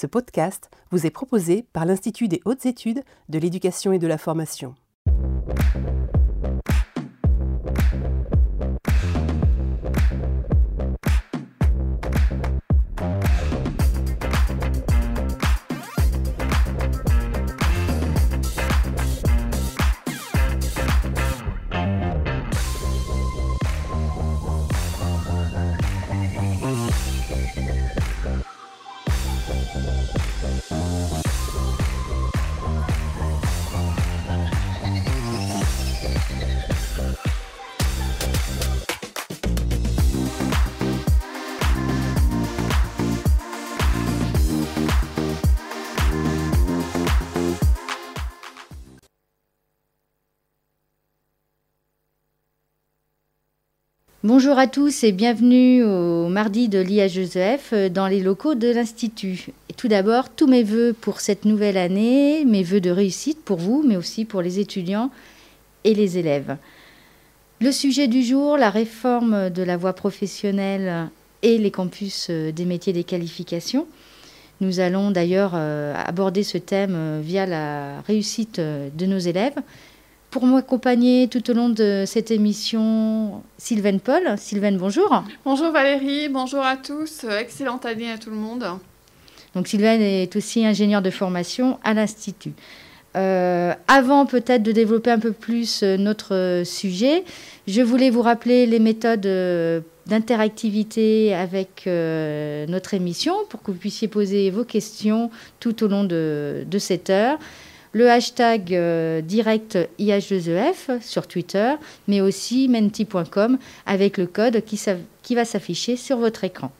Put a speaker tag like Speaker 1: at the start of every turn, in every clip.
Speaker 1: Ce podcast vous est proposé par l'Institut des hautes études de l'éducation et de la formation.
Speaker 2: Bonjour à tous et bienvenue au mardi de l'IHESEF euh, dans les locaux de l'Institut. Tout d'abord, tous mes voeux pour cette nouvelle année, mes voeux de réussite pour vous, mais aussi pour les étudiants et les élèves. Le sujet du jour, la réforme de la voie professionnelle et les campus euh, des métiers des qualifications. Nous allons d'ailleurs euh, aborder ce thème via la réussite de nos élèves pour m'accompagner tout au long de cette émission, Sylvaine Paul. Sylvaine, bonjour.
Speaker 3: Bonjour Valérie, bonjour à tous. Excellente année à tout le monde.
Speaker 2: Donc Sylvaine est aussi ingénieure de formation à l'Institut. Euh, avant peut-être de développer un peu plus euh, notre sujet, je voulais vous rappeler les méthodes euh, d'interactivité avec notre émission pour que vous puissiez poser vos questions tout au long de, de cette heure le hashtag euh, direct IH2EF sur Twitter, mais aussi menti.com avec le code qui, va s'afficher sur votre écran.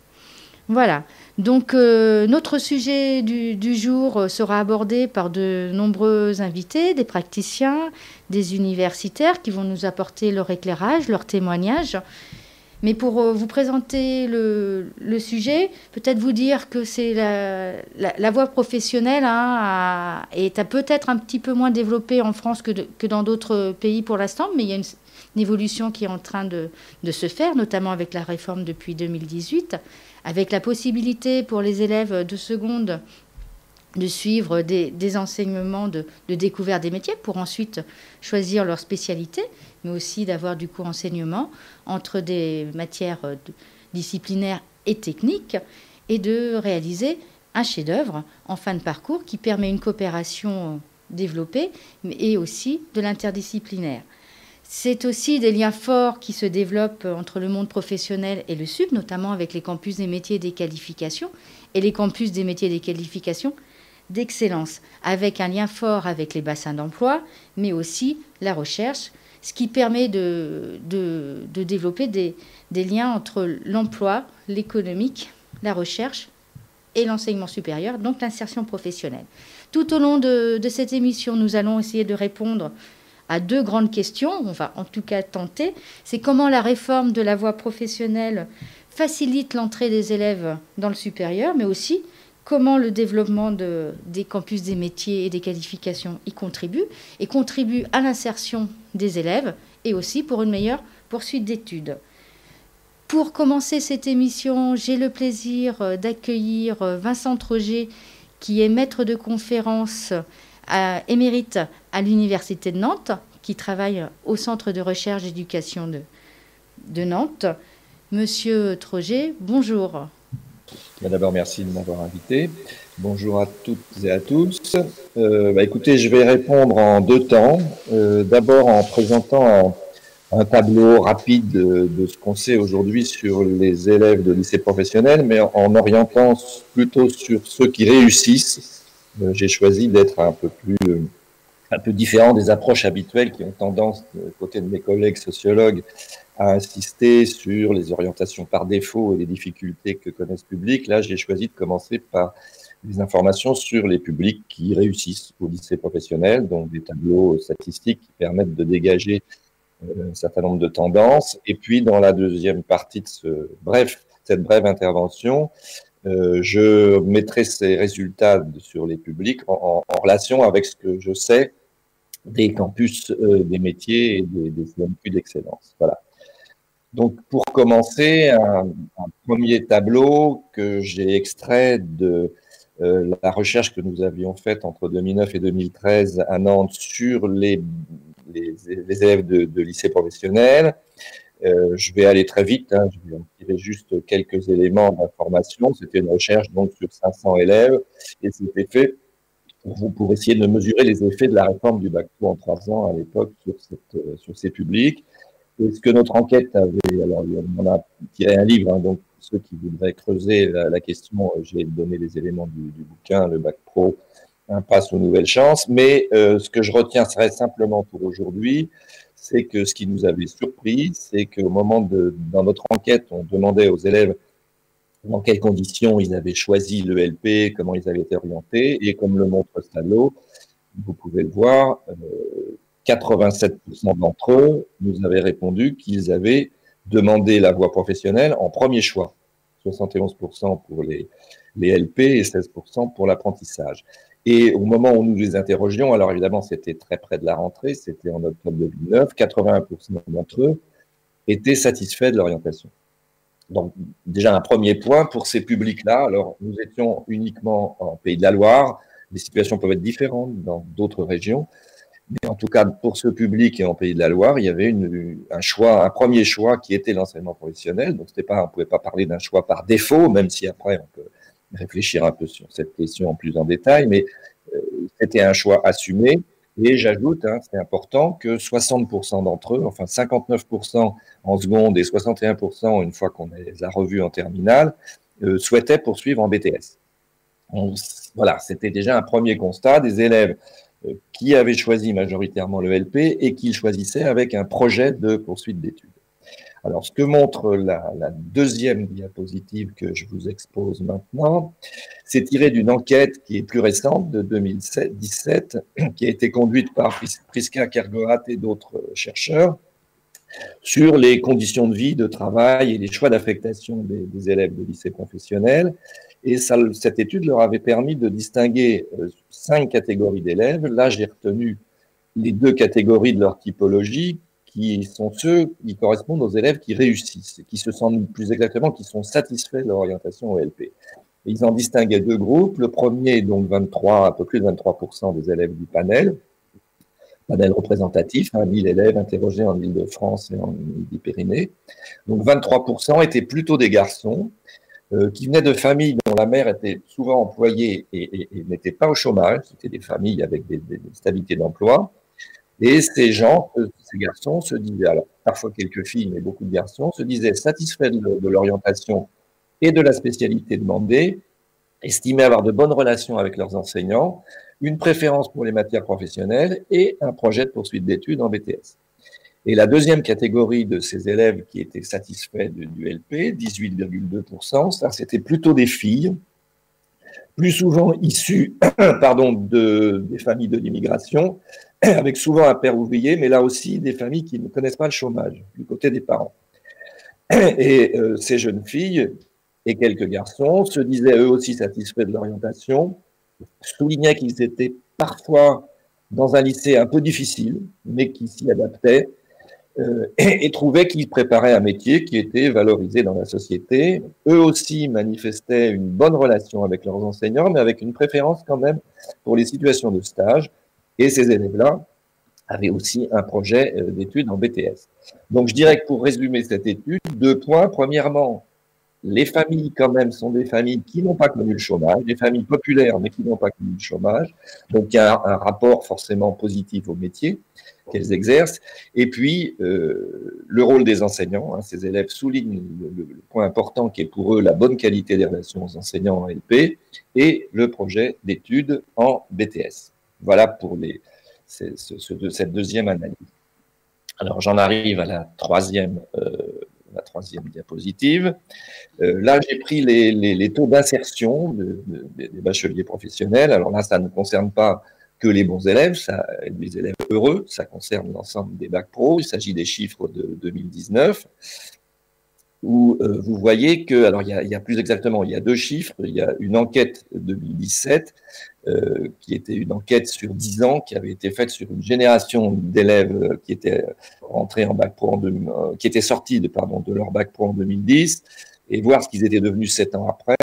Speaker 2: Voilà. Donc euh, notre sujet du, jour sera abordé par de nombreux invités, des praticiens, des universitaires qui vont nous apporter leur éclairage, leur témoignage. Mais pour euh, vous présenter le, sujet, peut-être vous dire que c'est la, voie professionnelle hein, est peut-être un petit peu moins développée en France que, dans d'autres pays pour l'instant, mais il y a une, évolution qui est en train de, se faire, notamment avec la réforme depuis 2018, avec la possibilité pour les élèves de seconde de suivre des, enseignements de, de, découverte des métiers pour ensuite choisir leur spécialité, mais aussi d'avoir du coup enseignement entre des matières euh, disciplinaires et techniques et de réaliser un chef-d'œuvre en fin de parcours qui permet une coopération développée et aussi de l'interdisciplinaire. C'est aussi des liens forts qui se développent entre le monde professionnel et le sud, notamment avec les campus des métiers et des qualifications et les campus des métiers et des qualifications d'excellence, avec un lien fort avec les bassins d'emploi, mais aussi la recherche, ce qui permet de, de, développer des, des, liens entre l'emploi, l'économique, la recherche et l'enseignement supérieur, donc l'insertion professionnelle. Tout au long de, de, cette émission, nous allons essayer de répondre à deux grandes questions, on va en tout cas tenter, c'est comment la réforme de la voie professionnelle facilite l'entrée des élèves dans le supérieur, mais aussi comment le développement de, des campus des métiers et des qualifications y contribue, et contribue à l'insertion des élèves et aussi pour une meilleure poursuite d'études. Pour commencer cette émission, j'ai le plaisir euh, d'accueillir euh, Vincent Troger, qui est maître de conférence émérite à l'Université de Nantes, qui travaille au Centre de recherche d'éducation de, de Nantes. Monsieur Troger, bonjour.
Speaker 4: D'abord, merci de m'avoir invité. Bonjour à toutes et à tous. Euh, bah, écoutez, je vais répondre en deux temps. Euh, d'abord en présentant un, tableau rapide de, ce qu'on sait aujourd'hui sur les élèves de lycée professionnel, mais en, orientant plutôt sur ceux qui réussissent. Euh, j'ai choisi d'être un peu plus un peu différent des approches habituelles qui ont tendance, côté de mes collègues sociologues, à insister sur les orientations par défaut et les difficultés que connaissent le public. Là, j'ai choisi de commencer par des informations sur les publics qui réussissent au lycée professionnel, donc des tableaux statistiques qui permettent de dégager euh, un certain nombre de tendances. Et puis, dans la deuxième partie de ce bref, cette brève intervention, euh, je mettrai ces résultats sur les publics en, relation avec ce que je sais des campus euh, des métiers et des, des d'excellence. Voilà. Donc, pour commencer, un, premier tableau que j'ai extrait de la recherche que nous avions faite entre 2009 et 2013 à Nantes sur les, élèves de, lycée professionnel. je vais aller très vite, hein, je vais en tirer juste quelques éléments d'information. C'était une recherche donc sur 500 élèves et c'était fait pour, essayer de mesurer les effets de la réforme du bac en trois ans à l'époque sur, sur ces publics. Et ce que notre enquête avait, alors on a tiré un livre, hein, donc ceux qui voudraient creuser la, question, euh, j'ai donné les éléments du, bouquin, le bac pro, un passe aux nouvelles chances. Mais euh, ce que je retiens serait simplement pour aujourd'hui, c'est que ce qui nous avait surpris, c'est qu'au moment de, dans notre enquête, on demandait aux élèves dans quelles conditions ils avaient choisi le LP, comment ils avaient été orientés, et comme le montre tableau, vous pouvez le voir, euh, 87% d'entre eux nous avaient répondu qu'ils avaient demandé la voie professionnelle en premier choix. 71% pour les, LP et 16% pour l'apprentissage. Et au moment où nous les interrogions, alors évidemment c'était très près de la rentrée, c'était en octobre 2009, 81% d'entre eux étaient satisfaits de l'orientation. Donc déjà un premier point pour ces publics-là. Alors nous étions uniquement en Pays de la Loire, les situations peuvent être différentes dans d'autres régions, mais en tout cas, pour ce public et en Pays de la Loire, il y avait une, un choix, un premier choix qui était l'enseignement professionnel. Donc, c'était pas, on pouvait pas parler d'un choix par défaut, même si après on peut réfléchir un peu sur cette question en plus en détail, mais euh, c'était un choix assumé. Et j'ajoute, hein, c'est important, que 60% d'entre eux, enfin 59% en seconde et 61% une fois qu'on les a revus en terminale, euh, souhaitaient poursuivre en BTS. voilà, c'était déjà un premier constat des élèves qui avaient choisi majoritairement le LP et qui choisissaient avec un projet de poursuite d'études. Alors, ce que montre la, deuxième diapositive que je vous expose maintenant, c'est tiré d'une enquête qui est plus récente, de 2017, qui a été conduite par Priska Kergorat et d'autres chercheurs, sur les conditions de vie, de travail et les choix d'affectation des, élèves de lycée professionnel. Et cette étude leur avait permis de distinguer euh, cinq catégories d'élèves. Là, j'ai retenu les deux catégories de leur typologie, qui sont ceux qui correspondent aux élèves qui réussissent, qui se sentent plus exactement, qui sont satisfaits de leur orientation au LP. ils en distinguaient deux groupes. Le premier, donc 23, un peu plus de 23% des élèves du panel, panel représentatif, 1000 hein, élèves interrogés en Ile-de-France et en Midi-Pyrénées. Donc 23% étaient plutôt des garçons, euh, qui venaient de familles dont la mère était souvent employée et, et, et n'était pas au chômage, c'était des familles avec des, des, stabilités d'emploi. Et ces gens, euh, ces garçons se disaient, alors parfois quelques filles, mais beaucoup de garçons, se disaient satisfaits de, de l'orientation et de la spécialité demandée, estimaient avoir de bonnes relations avec leurs enseignants, une préférence pour les matières professionnelles et un projet de poursuite d'études en BTS. Et la deuxième catégorie de ces élèves qui étaient satisfaits du, LP, 18,2%, ça c'était plutôt des filles, plus souvent issues pardon, de, des familles de l'immigration, avec souvent un père ouvrier, mais là aussi des familles qui ne connaissent pas le chômage du côté des parents. Et euh, ces jeunes filles et quelques garçons se disaient eux aussi satisfaits de l'orientation, soulignaient qu'ils étaient parfois dans un lycée un peu difficile, mais qui s'y adaptaient, euh, et, trouvaient qu'ils préparaient un métier qui était valorisé dans la société. Eux aussi manifestaient une bonne relation avec leurs enseignants, mais avec une préférence quand même pour les situations de stage. Et ces élèves-là avaient aussi un projet euh, d'études en BTS. Donc je dirais que pour résumer cette étude, deux points. Premièrement, les familles, quand même, sont des familles qui n'ont pas connu le chômage, des familles populaires, mais qui n'ont pas connu le chômage. Donc, il y a un rapport forcément positif au métier qu'elles exercent. Et puis, euh, le rôle des enseignants. Hein, ces élèves soulignent le, point important qui est pour eux la bonne qualité des relations aux enseignants en LP et le projet d'études en BTS. Voilà pour cette deuxième analyse. Alors, j'en arrive à la troisième euh, la troisième diapositive. Euh, là, j'ai pris les, taux d'insertion de, de, des bacheliers professionnels. Alors là, ça ne concerne pas que les bons élèves, les élèves heureux, ça concerne l'ensemble des bacs pro. Il s'agit des chiffres de 2019 où euh, vous voyez que, alors il y, a, plus exactement, il y a deux chiffres. Il y a une enquête 2017 euh, qui était une enquête sur 10 ans qui avait été faite sur une génération d'élèves qui étaient en bac pro en euh, qui sortis de, de leur bac pro en 2010 et voir ce qu'ils étaient devenus sept ans après.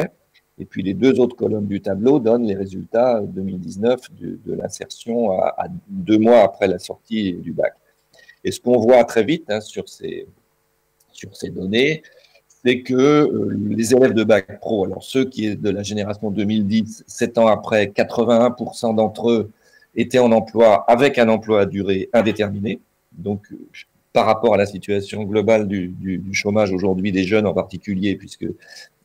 Speaker 4: Et puis les deux autres colonnes du tableau donnent les résultats 2019 de, l'insertion à, deux mois après la sortie du bac. Et ce qu'on voit très vite hein, sur, ces, sur ces données, c'est que euh, les élèves de bac pro, alors ceux qui est de la génération 2010, 7 ans après, 81% d'entre eux étaient en emploi avec un emploi à durée indéterminée. Donc, par rapport à la situation globale du, chômage aujourd'hui des jeunes en particulier, puisque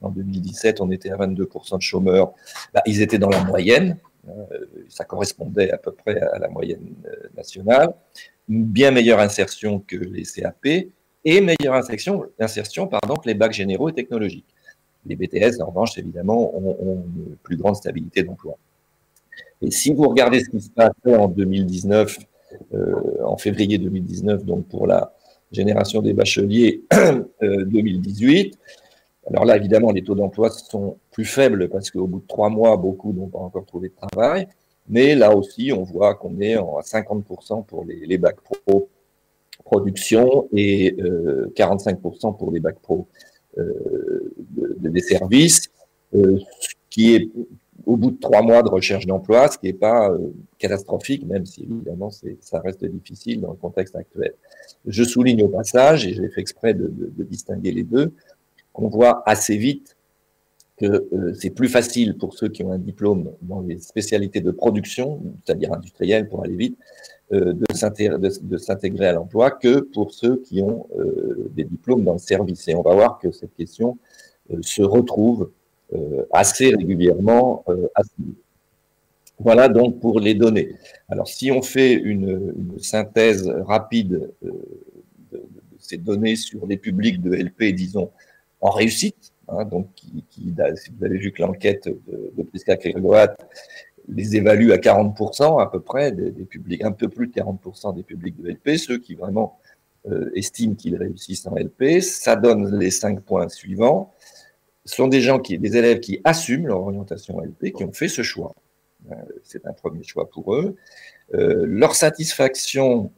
Speaker 4: en 2017 on était à 22% de chômeurs, bah, ils étaient dans la moyenne, euh, ça correspondait à peu près à la moyenne euh, nationale, bien meilleure insertion que les CAP et meilleure insertion, insertion pardon, que les bacs généraux et technologiques. Les BTS, en revanche, évidemment, ont, une plus grande stabilité d'emploi. Et si vous regardez ce qui se passait en 2019 euh, en février 2019, donc pour la génération des bacheliers 2018. Euh, Alors là, évidemment, les taux d'emploi sont plus faibles parce qu'au bout de trois mois, beaucoup n'ont pas encore trouvé de travail. Mais là aussi, on voit qu'on est à 50% pour les, bacs pro production et 45% euh, pour les bacs pro des services, ce qui est au bout de trois mois de recherche d'emploi, ce qui n'est pas euh, catastrophique, même si évidemment ça reste difficile dans le contexte actuel. Je souligne au passage, et j'ai fait exprès de, distinguer les deux, qu'on voit assez vite que euh, c'est plus facile pour ceux qui ont un diplôme dans les spécialités de production, c'est-à-dire industrielles pour aller vite, euh, de s'intégrer à l'emploi que pour ceux qui ont des diplômes dans le service. Et on va voir que cette question se retrouve euh, assez régulièrement euh, Voilà donc pour les données. Alors si on fait une, synthèse rapide euh, de, ces données sur les publics de LP, disons, en réussite, hein, donc qui, si vous avez vu que l'enquête de, de Prisca les évalue à 40% à peu près des, publics, un peu plus de 40% des publics de LP, ceux qui vraiment estiment qu'ils réussissent en LP, ça donne les cinq points suivants ce sont des gens qui, des élèves qui assument leur orientation LP, qui ont fait ce choix. Euh, c'est un premier choix pour eux. Euh, leur satisfaction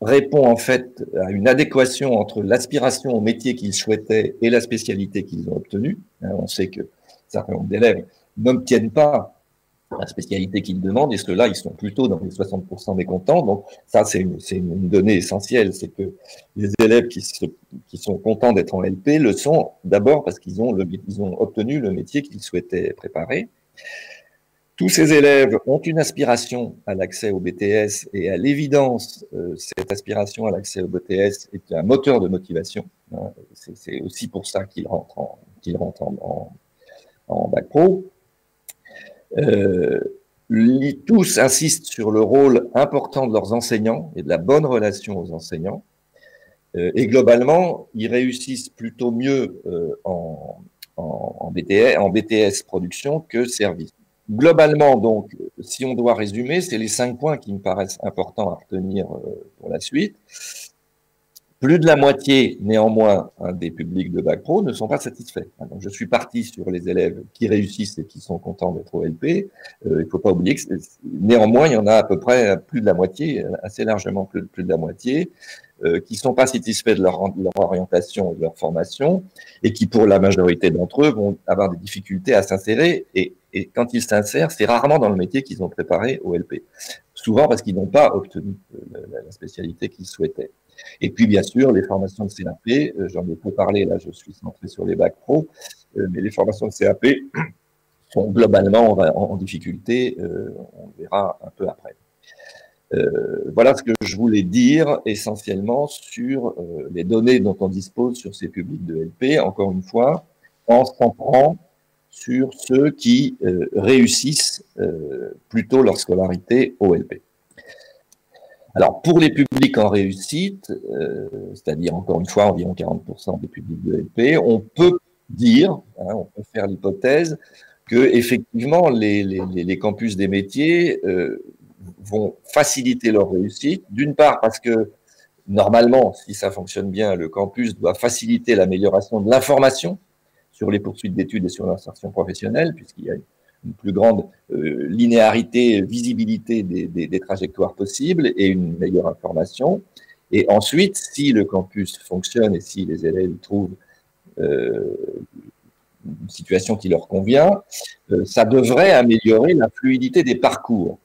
Speaker 4: répond en fait à une adéquation entre l'aspiration au métier qu'ils souhaitaient et la spécialité qu'ils ont obtenue. Hein, on sait que certains d'élèves n'obtiennent pas la spécialité qu'ils demandent, et ceux-là, ils sont plutôt dans les 60% des contents. Donc, ça, c'est une, une, donnée essentielle, c'est que les élèves qui, qui sont contents d'être en LP le sont d'abord parce qu'ils ont, ils ont obtenu le métier qu'ils souhaitaient préparer. Tous ces élèves ont une aspiration à l'accès au BTS et à l'évidence, euh, cette aspiration à l'accès au BTS est un moteur de motivation. Hein. C'est aussi pour ça qu'ils rentrent, en, bac pro. Euh, tous insistent sur le rôle important de leurs enseignants et de la bonne relation aux enseignants. Euh, et globalement, ils réussissent plutôt mieux en BTS production que service. Globalement, donc, si on doit résumer, c'est les cinq points qui me paraissent importants à retenir pour la suite. Plus de la moitié, néanmoins, hein, des publics de Bac Pro ne sont pas satisfaits. Donc, je suis parti sur les élèves qui réussissent et qui sont contents d'être au LP. Euh, il ne faut pas oublier que, néanmoins, il y en a à peu près plus de la moitié, assez largement plus, de la moitié, euh, qui ne sont pas satisfaits de leur, de leur orientation, de leur formation, et qui, pour la majorité d'entre eux, vont avoir des difficultés à s'insérer. Et, et quand ils s'insèrent, c'est rarement dans le métier qu'ils ont préparé au LP. Souvent parce qu'ils n'ont pas obtenu euh, la spécialité qu'ils souhaitaient. Et puis, bien sûr, les formations de CAP, euh, j'en ai peu parlé, là, je suis centré sur les bacs pro, euh, mais les formations de CAP sont globalement en, difficulté, on verra un peu après. voilà ce que je voulais dire essentiellement sur les données dont on dispose sur ces publics de LP, encore une fois, en centrant sur ceux qui réussissent plutôt leur scolarité au LP. Alors, pour les publics en réussite, euh, c'est-à-dire encore une fois environ 40% des publics de LP, on peut dire, hein, on peut faire l'hypothèse que effectivement les, campus des métiers euh, vont faciliter leur réussite. D'une part parce que normalement, si ça fonctionne bien, le campus doit faciliter l'amélioration de l'information sur les poursuites d'études et sur l'insertion professionnelle, puisqu'il y a une plus grande euh, linéarité, visibilité des, des, trajectoires possibles et une meilleure information. Et ensuite, si le campus fonctionne et si les élèves trouvent euh, une situation qui leur convient, euh, ça devrait améliorer la fluidité des parcours.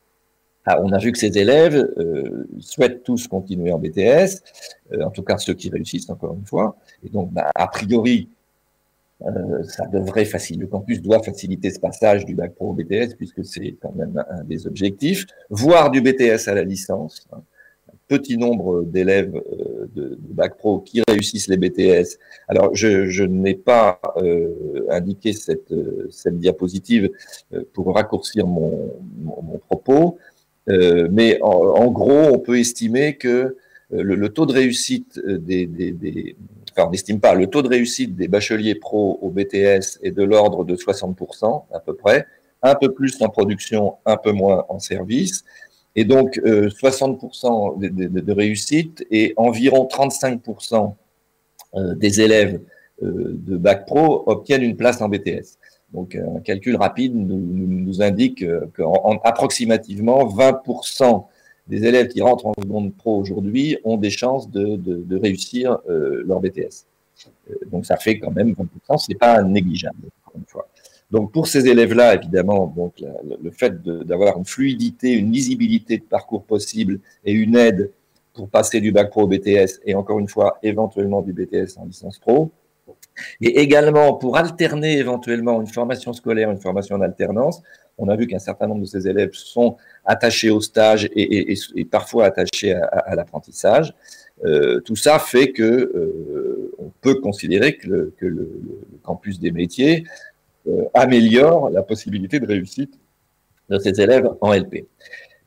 Speaker 4: Ah, on a vu que ces élèves souhaitent tous continuer en BTS, en tout cas ceux qui réussissent, encore une fois. Et donc, bah, a priori, ça devrait faciliter, le campus doit faciliter ce passage du bac pro au BTS, puisque c'est quand même un des objectifs, voire du BTS à la licence. Hein petit nombre d'élèves euh, de, bac pro qui réussissent les BTS. Alors, je, n'ai pas euh, indiqué cette, euh, diapositive pour raccourcir mon, propos, mais en, gros, on peut estimer que le, taux de réussite des, enfin, on n'estime pas, le taux de réussite des bacheliers pro au BTS est de l'ordre de 60% à peu près, un peu plus en production, un peu moins en service. Et donc, 60% euh, de, réussite et environ 35% euh, des élèves euh, de Bac Pro obtiennent une place en BTS. Donc, un calcul rapide nous, nous indique qu'approximativement 20% des élèves qui rentrent en seconde pro aujourd'hui ont des chances de, réussir leur BTS. Donc, ça fait quand même 20%, ce n'est pas négligeable, une fois. Donc pour ces élèves-là, évidemment, donc le fait d'avoir une fluidité, une lisibilité de parcours possible et une aide pour passer du bac pro au BTS et encore une fois éventuellement du BTS en licence pro, et également pour alterner éventuellement une formation scolaire, une formation en alternance. On a vu qu'un certain nombre de ces élèves sont attachés au stage et, parfois attachés à, l'apprentissage. Euh, tout ça fait que euh, on peut considérer que, le, campus des métiers euh, améliore la possibilité de réussite de ces élèves en LP.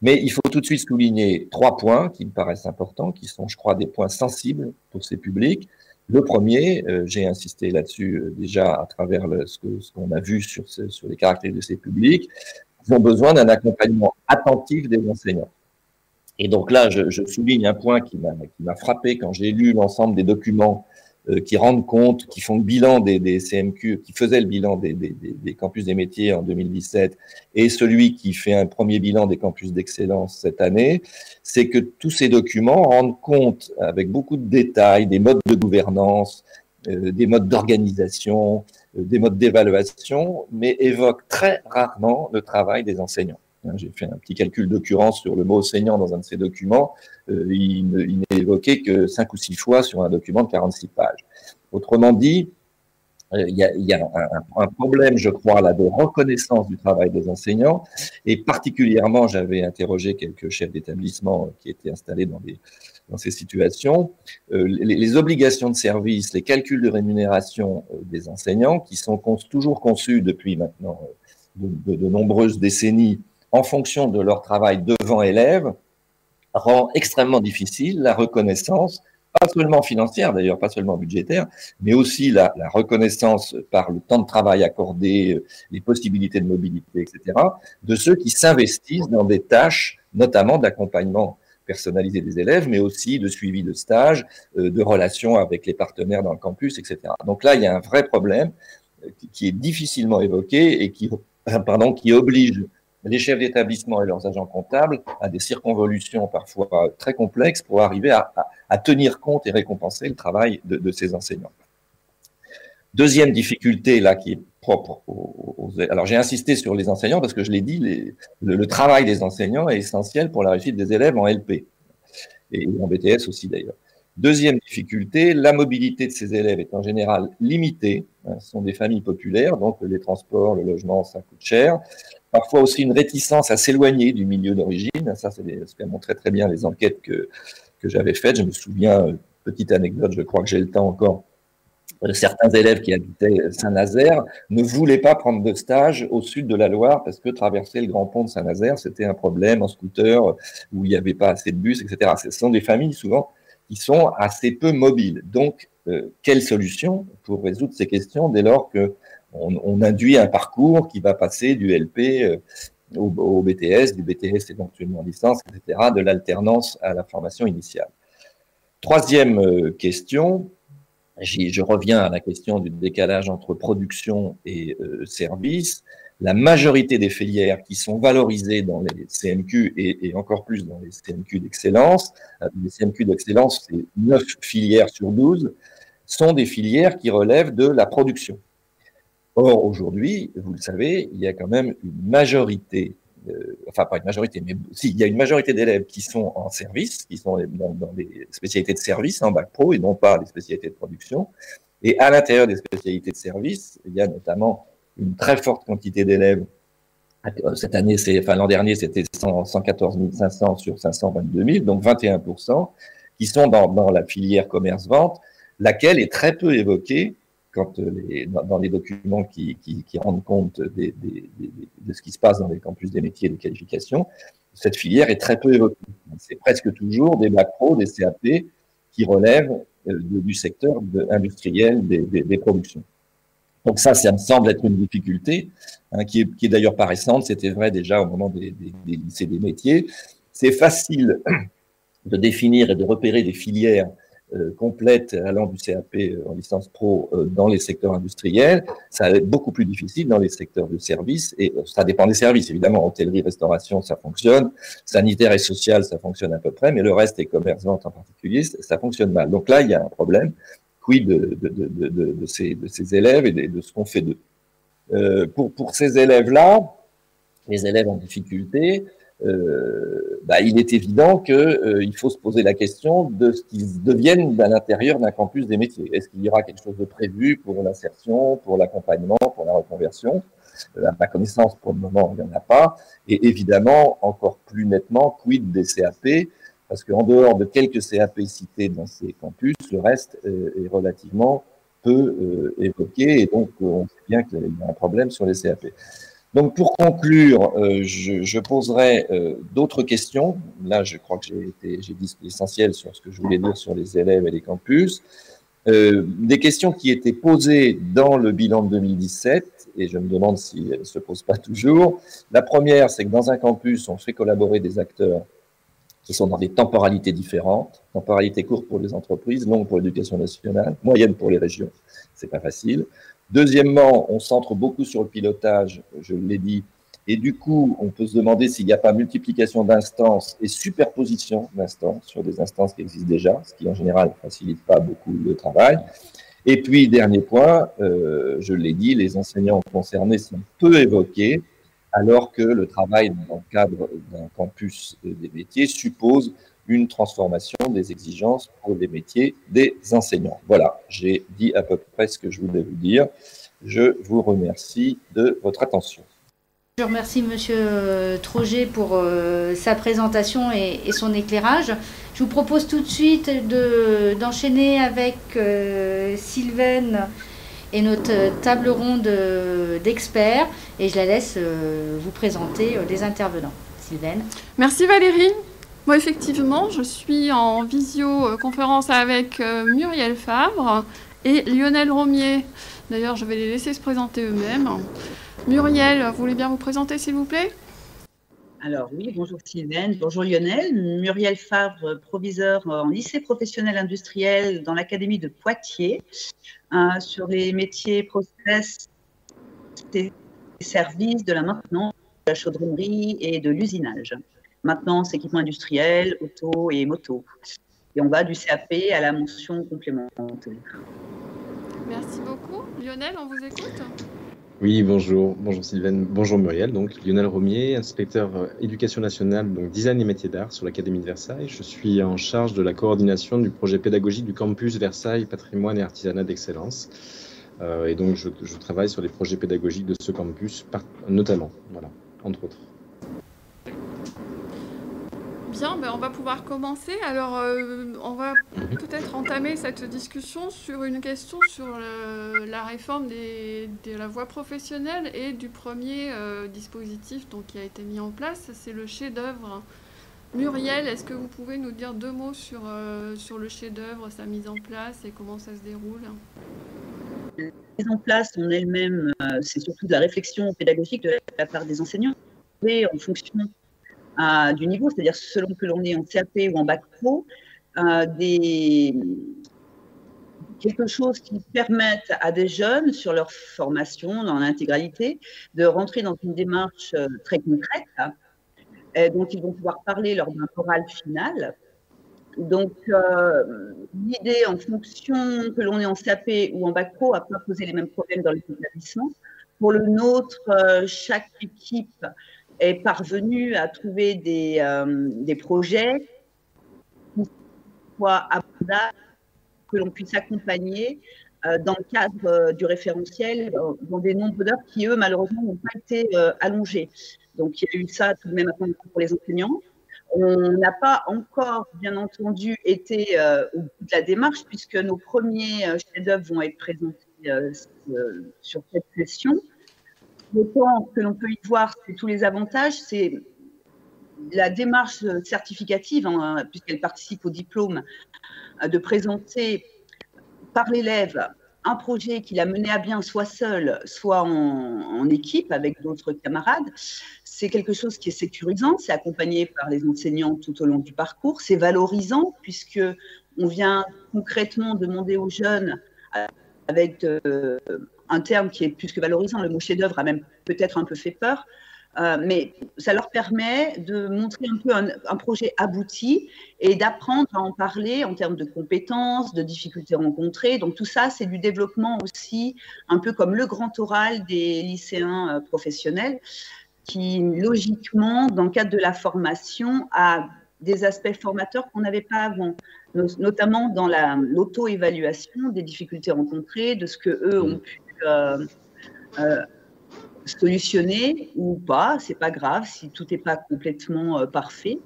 Speaker 4: Mais il faut tout de suite souligner trois points qui me paraissent importants, qui sont, je crois, des points sensibles pour ces publics. Le premier, euh, j'ai insisté là-dessus euh, déjà à travers ce qu'on a vu sur, sur les caractères de ces publics, ils ont besoin d'un accompagnement attentif des enseignants. Et donc là, je, je souligne un point qui m'a frappé quand j'ai lu l'ensemble des documents qui rendent compte, qui font le bilan des, des CMQ, qui faisaient le bilan des, des, des, campus des métiers en 2017, et celui qui fait un premier bilan des campus d'excellence cette année, c'est que tous ces documents rendent compte avec beaucoup de détails des modes de gouvernance, euh, des modes d'organisation, euh, des modes d'évaluation, mais évoquent très rarement le travail des enseignants. Hein, j'ai fait un petit calcul d'occurrence sur le mot enseignant dans un de ces documents. Euh, il, n'est évoqué que cinq ou six fois sur un document de 46 pages. Autrement dit, euh, il y a, un, problème, je crois, là, de reconnaissance du travail des enseignants. Et particulièrement, j'avais interrogé quelques chefs d'établissement qui étaient installés dans, ces situations. Euh, les, obligations de service, les calculs de rémunération des enseignants, qui sont toujours conçus depuis maintenant de nombreuses décennies en fonction de leur travail devant élèves rend extrêmement difficile la reconnaissance, pas seulement financière d'ailleurs, pas seulement budgétaire, mais aussi la, reconnaissance par le temps de travail accordé, euh, les possibilités de mobilité, etc., de ceux qui s'investissent dans des tâches, notamment d'accompagnement personnalisé des élèves, mais aussi de suivi de stage, euh, de relations avec les partenaires dans le campus, etc. Donc là, il y a un vrai problème euh, qui est difficilement évoqué et qui, pardon, qui oblige les chefs d'établissement et leurs agents comptables à des circonvolutions parfois très complexes pour arriver à, tenir compte et récompenser le travail de, ces enseignants. Deuxième difficulté là qui est propre aux, alors j'ai insisté sur les enseignants parce que je l'ai dit, le, travail des enseignants est essentiel pour la réussite des élèves en LP et en BTS aussi d'ailleurs. Deuxième difficulté, la mobilité de ces élèves est en général limitée. Hein, ce sont des familles populaires, donc les transports, le logement, ça coûte cher parfois aussi une réticence à s'éloigner du milieu d'origine. Ça, c'est ce qu'a montré très bien les enquêtes que, j'avais faites. Je me souviens, euh, petite anecdote, je crois que j'ai le temps encore, euh, certains élèves qui habitaient Saint-Nazaire ne voulaient pas prendre de stage au sud de la Loire parce que traverser le grand pont de Saint-Nazaire, c'était un problème en scooter où il n'y avait pas assez de bus, etc. Ce sont des familles souvent qui sont assez peu mobiles. Donc, euh, quelle solution pour résoudre ces questions dès lors que on, induit un parcours qui va passer du LP euh, au, BTS, du BTS éventuellement en licence, etc., de l'alternance à la formation initiale. Troisième euh, question, je reviens à la question du décalage entre production et euh, service. La majorité des filières qui sont valorisées dans les CMQ et, encore plus dans les CMQ d'excellence, les CMQ d'excellence, c'est 9 filières sur 12, sont des filières qui relèvent de la production. Or, aujourd'hui, vous le savez, il y a quand même une majorité, euh, enfin pas une majorité, mais si, il y a une majorité d'élèves qui sont en service, qui sont dans, dans les spécialités de service en bac pro et non pas les spécialités de production. Et à l'intérieur des spécialités de service, il y a notamment une très forte quantité d'élèves. Cette année, c'est, enfin l'an dernier, c'était 114 500 sur 522 000, donc 21% qui sont dans, dans la filière commerce-vente, laquelle est très peu évoquée quand euh, dans, les documents qui, rendent compte de ce qui se passe dans les campus des métiers et des qualifications, cette filière est très peu évoquée. C'est presque toujours des bac pro, des CAP qui relèvent euh, du secteur industriel des, productions. Donc ça, ça me semble être une difficulté, hein, qui est, est d'ailleurs pas récente, c'était vrai déjà au moment des, lycées des métiers. C'est facile de définir et de repérer des filières complète allant du CAP euh, en licence pro euh, dans les secteurs industriels. Ça va être beaucoup plus difficile dans les secteurs de services et ça dépend des services. Évidemment, hôtellerie, restauration, ça fonctionne. Sanitaire et social, ça fonctionne à peu près, mais le reste, et commerce, vente en particulier, ça fonctionne mal. Donc là, il y a un problème. Quid de, de, de, de, ces, ces élèves et de, ce qu'on fait d'eux? Euh, pour, pour ces élèves-là, les élèves en difficulté, euh, bah, il est évident qu'il euh, faut se poser la question de ce qu'ils deviennent à l'intérieur d'un campus des métiers. Est-ce qu'il y aura quelque chose de prévu pour l'insertion, pour l'accompagnement, pour la reconversion? Euh, À ma connaissance, pour le moment, il n'y en a pas. Et évidemment, encore plus nettement, quid des CAP Parce qu'en dehors de quelques CAP cités dans ces campus, le reste est relativement peu évoqué. Et donc, on sait bien qu'il y a un problème sur les CAP. Donc pour conclure, euh, je, poserai euh, d'autres questions. Là, je crois que j'ai dit l'essentiel sur ce que je voulais dire sur les élèves et les campus. Euh, des questions qui étaient posées dans le bilan de 2017, et je me demande si elles ne se posent pas toujours. La première, c'est que dans un campus, on fait collaborer des acteurs qui sont dans des temporalités différentes, temporalité courte pour les entreprises, longue pour l'éducation nationale, moyenne pour les régions. C'est pas facile. Deuxièmement, on centre beaucoup sur le pilotage, je l'ai dit, et du coup, on peut se demander s'il n'y a pas multiplication d'instances et superposition d'instances sur des instances qui existent déjà, ce qui en général ne facilite pas beaucoup le travail. Et puis, dernier point, euh, je l'ai dit, les enseignants concernés sont peu évoqués, alors que le travail dans le cadre d'un campus des métiers suppose une transformation des exigences pour les métiers des enseignants. Voilà, j'ai dit à peu près ce que je voulais vous dire. Je vous remercie de votre attention.
Speaker 2: Je remercie Monsieur Troget pour euh, sa présentation et, son éclairage. Je vous propose tout de suite d'enchaîner avec euh, Sylvaine et notre table ronde d'experts. et je la laisse euh, vous présenter les intervenants. Sylvaine.
Speaker 3: Merci Valérie. Effectivement, je suis en visioconférence avec euh, Muriel Favre et Lionel Romier. D'ailleurs, je vais les laisser se présenter eux-mêmes. Muriel, vous voulez bien vous présenter, s'il vous plaît?
Speaker 5: Alors oui, bonjour Sylvaine, bonjour Lionel. Muriel Favre, proviseur en lycée professionnel industriel dans l'Académie de Poitiers euh, sur les métiers process, des services, de la maintenance, de la chaudronnerie et de l'usinage. Maintenance, équipement industriel, auto et moto. Et on va du CAP à la mention complémentaire.
Speaker 3: Merci beaucoup. Lionel, on vous écoute
Speaker 6: oui, bonjour, bonjour Sylvaine, bonjour Muriel. Donc Lionel Romier, inspecteur euh, éducation nationale, donc design et métiers d'art sur l'Académie de Versailles. Je suis en charge de la coordination du projet pédagogique du campus Versailles Patrimoine et Artisanat d'Excellence. Euh, et donc je, je, travaille sur les projets pédagogiques de ce campus, notamment, voilà, entre autres.
Speaker 3: Bien, ben on va pouvoir commencer. Alors, euh, on va mhm. peut-être entamer cette discussion sur une question sur la réforme des, de la voie professionnelle et du premier euh, dispositif donc, qui a été mis en place, c'est le chef-d'œuvre. Muriel, est-ce que vous pouvez nous dire deux mots sur, euh, sur le chef-d'œuvre, sa mise en place et comment ça se déroule?
Speaker 5: La mise en place en elle-même, c'est surtout de la réflexion pédagogique de la part des enseignants. Et en fonction du niveau, c'est-à-dire selon que l'on est en CAP ou en bac pro, des, quelque chose qui permette à des jeunes, sur leur formation, dans l'intégralité, de rentrer dans une démarche euh, très concrète, et dont ils vont pouvoir parler lors d'un oral final. Donc, euh, l'idée, en fonction que l'on est en CAP ou en bac pro, à pas poser les mêmes problèmes dans les établissements. Pour le nôtre, chaque équipe est parvenue à trouver des, des projets qui soient abordables, que l'on puisse accompagner dans le cadre du référentiel dans des nombres d'heures qui, eux, malheureusement, n'ont pas été allongés. Donc, il y a eu ça tout de même pour les enseignants. On n'a pas encore, bien entendu, été euh, au bout de la démarche puisque nos premiers euh, chefs-d'œuvre vont être présentés euh, sur cette session. Autant que l'on peut y voir, c'est tous les avantages, c'est la démarche certificative, hein, puisqu'elle participe au diplôme, de présenter par l'élève un projet qu'il a mené à bien soit seul, soit en, équipe avec d'autres camarades. C'est quelque chose qui est sécurisant, c'est accompagné par les enseignants tout au long du parcours, c'est valorisant puisque on vient concrètement demander aux jeunes avec euh, un terme qui est plus que valorisant, le mot chef-d'œuvre a même peut-être un peu fait peur, euh, mais ça leur permet de montrer un peu un, projet abouti et d'apprendre à en parler en termes de compétences, de difficultés rencontrées. Donc tout ça, c'est du développement aussi, un peu comme le grand oral des lycéens euh, professionnels, qui logiquement, dans le cadre de la formation, a des aspects formateurs qu'on n'avait pas avant, notamment dans l'auto-évaluation des difficultés rencontrées, de ce que eux ont pu euh, solutionner ou pas, c'est pas grave si tout n'est pas complètement euh, parfait.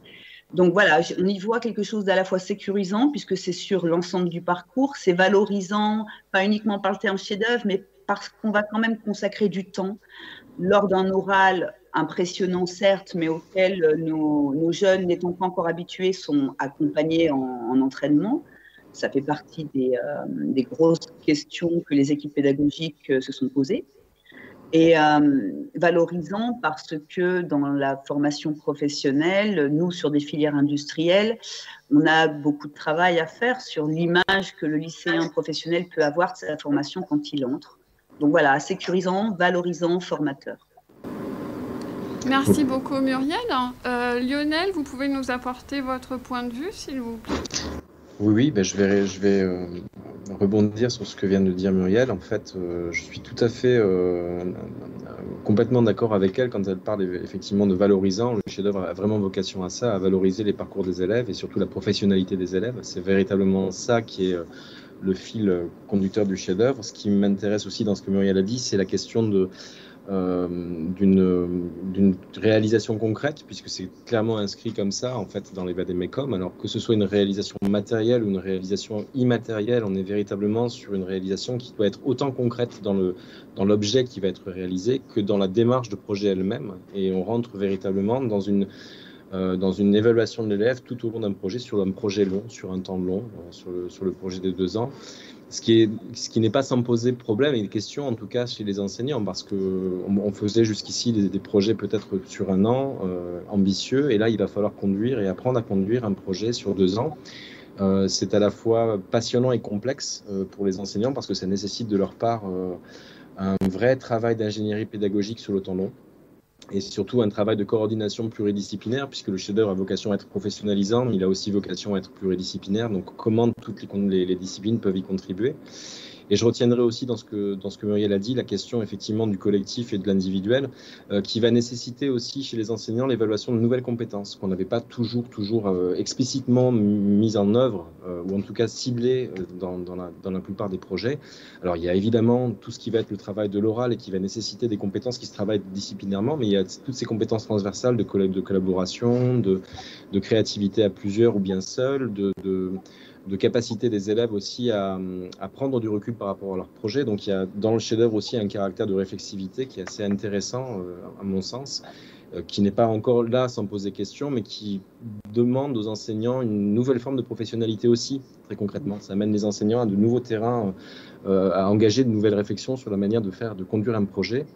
Speaker 5: Donc voilà, on y voit quelque chose d'à la fois sécurisant puisque c'est sur l'ensemble du parcours, c'est valorisant, pas uniquement par le terme chef-d'œuvre, mais parce qu'on va quand même consacrer du temps lors d'un oral impressionnant certes, mais auquel euh, nos, jeunes n'étant pas encore habitués sont accompagnés en, entraînement. Ça fait partie des, euh, des, grosses questions que les équipes pédagogiques se sont posées et euh, valorisant parce que dans la formation professionnelle, nous, sur des filières industrielles, on a beaucoup de travail à faire sur l'image que le lycéen professionnel peut avoir de sa formation quand il entre. Donc voilà, sécurisant, valorisant, formateur.
Speaker 3: Merci beaucoup Muriel. Euh, Lionel, vous pouvez nous apporter votre point de vue, s'il vous plaît?
Speaker 6: Oui, oui, ben je vais, euh, rebondir sur ce que vient de dire Muriel. En fait, euh, je suis tout à fait euh, complètement d'accord avec elle quand elle parle effectivement de valorisant. Le chef-d'œuvre a vraiment vocation à ça, à valoriser les parcours des élèves et surtout la professionnalité des élèves. C'est véritablement ça qui est le fil conducteur du chef-d'œuvre. Ce qui m'intéresse aussi dans ce que Muriel a dit, c'est la question de d'une réalisation concrète, puisque c'est clairement inscrit comme ça, en fait, dans les VADEMECOM. Alors que ce soit une réalisation matérielle ou une réalisation immatérielle, on est véritablement sur une réalisation qui doit être autant concrète dans le dans l'objet qui va être réalisé que dans la démarche de projet elle-même. Et on rentre véritablement dans une euh, dans une évaluation de l'élève tout au long d'un projet, sur un projet long, sur un temps long, euh, sur, le, sur le projet de deux ans ce qui n'est pas sans poser problème et question en tout cas chez les enseignants parce que on, faisait jusqu'ici des, projets peut-être sur un an euh, ambitieux et là il va falloir conduire et apprendre à conduire un projet sur deux ans. Euh, c'est à la fois passionnant et complexe euh, pour les enseignants parce que ça nécessite de leur part un vrai travail d'ingénierie pédagogique sur le temps long et surtout un travail de coordination pluridisciplinaire, puisque le chef-d'œuvre a vocation à être professionnalisant, mais il a aussi vocation à être pluridisciplinaire. Donc, comment toutes les, les disciplines peuvent y contribuer? Et je retiendrai aussi dans ce que, dans ce que Muriel a dit, la question effectivement du collectif et de l'individuel, euh, qui va nécessiter aussi chez les enseignants l'évaluation de nouvelles compétences qu'on n'avait pas toujours, toujours euh, explicitement mise en œuvre, euh, ou en tout cas ciblées dans, dans, la, plupart des projets. Alors il y a évidemment tout ce qui va être le travail de l'oral et qui va nécessiter des compétences qui se travaillent disciplinairement, mais il y a toutes ces compétences transversales de, de collaboration, de, de créativité à plusieurs ou bien seul, de, de de capacité des élèves aussi à, prendre du recul par rapport à leur projet. Donc il y a dans le chef-d'œuvre aussi un caractère de réflexivité qui est assez intéressant euh, à mon sens, euh, qui n'est pas encore là sans poser question, mais qui demande aux enseignants une nouvelle forme de professionnalité aussi, très concrètement. Ça amène les enseignants à de nouveaux terrains, euh, à engager de nouvelles réflexions sur la manière de faire, de conduire un projet.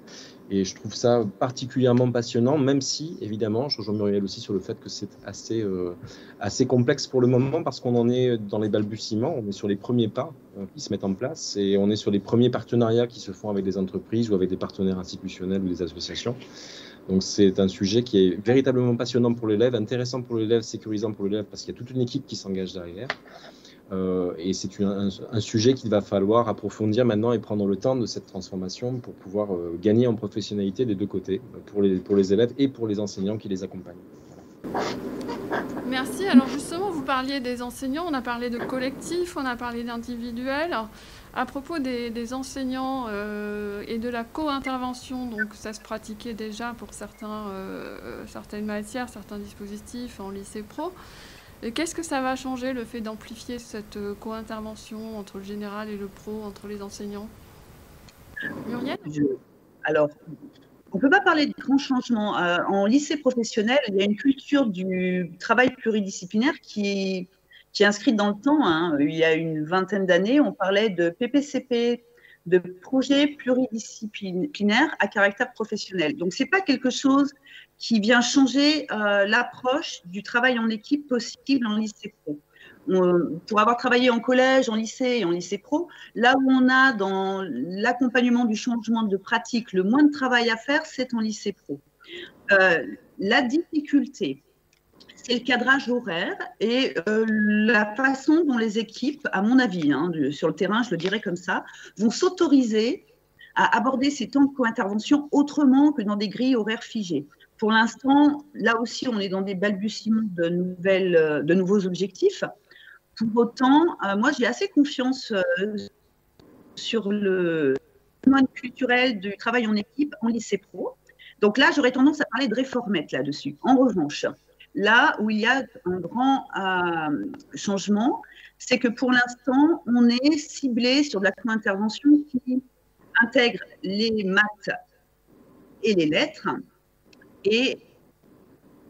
Speaker 6: Et je trouve ça particulièrement passionnant, même si, évidemment, je rejoins Muriel aussi sur le fait que c'est assez, euh, assez complexe pour le moment parce qu'on en est dans les balbutiements, on est sur les premiers pas euh, qui se mettent en place et on est sur les premiers partenariats qui se font avec des entreprises ou avec des partenaires institutionnels ou des associations. Donc c'est un sujet qui est véritablement passionnant pour l'élève, intéressant pour l'élève, sécurisant pour l'élève parce qu'il y a toute une équipe qui s'engage derrière. Et c'est un, sujet qu'il va falloir approfondir maintenant et prendre le temps de cette transformation pour pouvoir gagner en professionnalité des deux côtés, pour les, pour les élèves et pour les enseignants qui les accompagnent.
Speaker 3: Merci. Alors justement, vous parliez des enseignants, on a parlé de collectif, on a parlé d'individuel. À propos des, enseignants euh, et de la co-intervention, donc ça se pratiquait déjà pour certains, euh, certaines matières, certains dispositifs en lycée pro. Qu'est-ce que ça va changer le fait d'amplifier cette euh, co-intervention entre le général et le pro, entre les enseignants?
Speaker 5: Muriel? Alors, on ne peut pas parler de grands changements. en lycée professionnel, il y a une culture du travail pluridisciplinaire qui qui est inscrite dans le temps. Hein. Il y a une vingtaine d'années, on parlait de PPCP, de projets pluridisciplinaires à caractère professionnel. Donc, ce n'est pas quelque chose qui vient changer euh, l'approche du travail en équipe possible en lycée pro. pour avoir travaillé en collège, en lycée et en lycée pro, là où on a dans l'accompagnement du changement de pratique le moins de travail à faire, c'est en lycée pro. Euh, la difficulté, c'est le cadrage horaire et euh, la façon dont les équipes, à mon avis, hein, sur le terrain, je le dirais comme ça, vont s'autoriser à aborder ces temps de co-intervention autrement que dans des grilles horaires figées. Pour l'instant, là aussi, on est dans des balbutiements de, nouvelles, euh, de nouveaux objectifs. Pour autant, euh, moi, j'ai assez confiance sur le mode culturel du travail en équipe en lycée pro. Donc là, j'aurais tendance à parler de réformette là-dessus. En revanche, Là où il y a un grand euh, changement, c'est que pour l'instant, on est ciblé sur de la co-intervention qui intègre les maths et les lettres. Et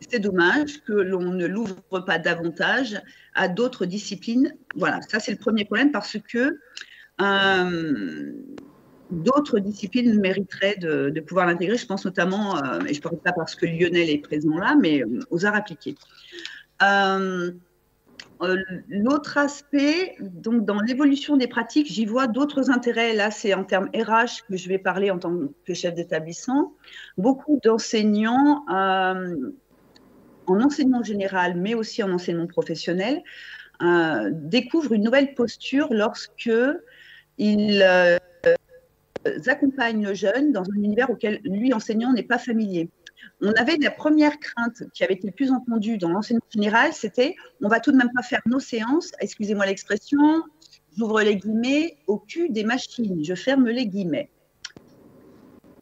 Speaker 5: c'est dommage que l'on ne l'ouvre pas davantage à d'autres disciplines. Voilà, ça c'est le premier problème parce que euh, d'autres disciplines mériteraient de, pouvoir l'intégrer. Je pense notamment, euh, et je ne parle pas parce que Lionel est présent là, mais euh, aux arts appliqués. L'autre aspect, donc dans l'évolution des pratiques, j'y vois d'autres intérêts. Là, c'est en termes RH que je vais parler en tant que chef d'établissement. Beaucoup d'enseignants, en enseignement général, mais aussi en enseignement professionnel, découvrent une nouvelle posture lorsque ils accompagne le jeune dans un univers auquel lui, enseignant, n'est pas familier. On avait la première crainte qui avait été le plus entendue dans l'enseignement général, c'était on va tout de même pas faire nos séances, excusez-moi l'expression, j'ouvre les guillemets, au cul des machines, je ferme les guillemets.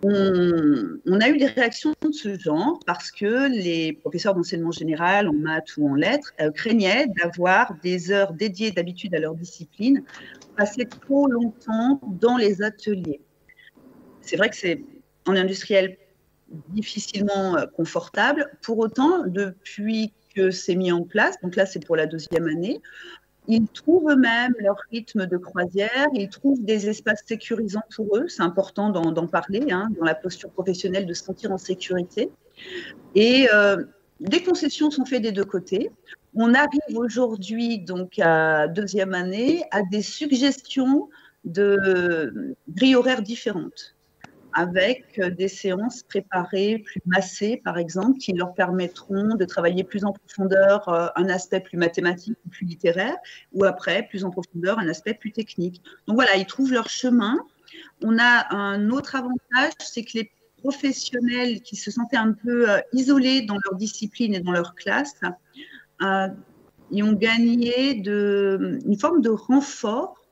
Speaker 5: On, a eu des réactions de ce genre parce que les professeurs d'enseignement général en maths ou en lettres euh, craignaient d'avoir des heures dédiées d'habitude à leur discipline passer trop longtemps dans les ateliers c'est vrai que c'est en industriel difficilement euh, confortable. Pour autant, depuis que c'est mis en place, donc là c'est pour la deuxième année, ils trouvent eux-mêmes leur rythme de croisière, ils trouvent des espaces sécurisants pour eux, c'est important d'en parler, hein, dans la posture professionnelle, de se sentir en sécurité. Et euh, des concessions sont faites des deux côtés. On arrive aujourd'hui, donc à deuxième année, à des suggestions de grilles horaires différentes avec euh, des séances préparées, plus massées, par exemple, qui leur permettront de travailler plus en profondeur euh, un aspect plus mathématique ou plus littéraire, ou après, plus en profondeur, un aspect plus technique. Donc voilà, ils trouvent leur chemin. On a un autre avantage, c'est que les professionnels qui se sentaient un peu euh, isolés dans leur discipline et dans leur classe, ils ont gagné une forme de renfort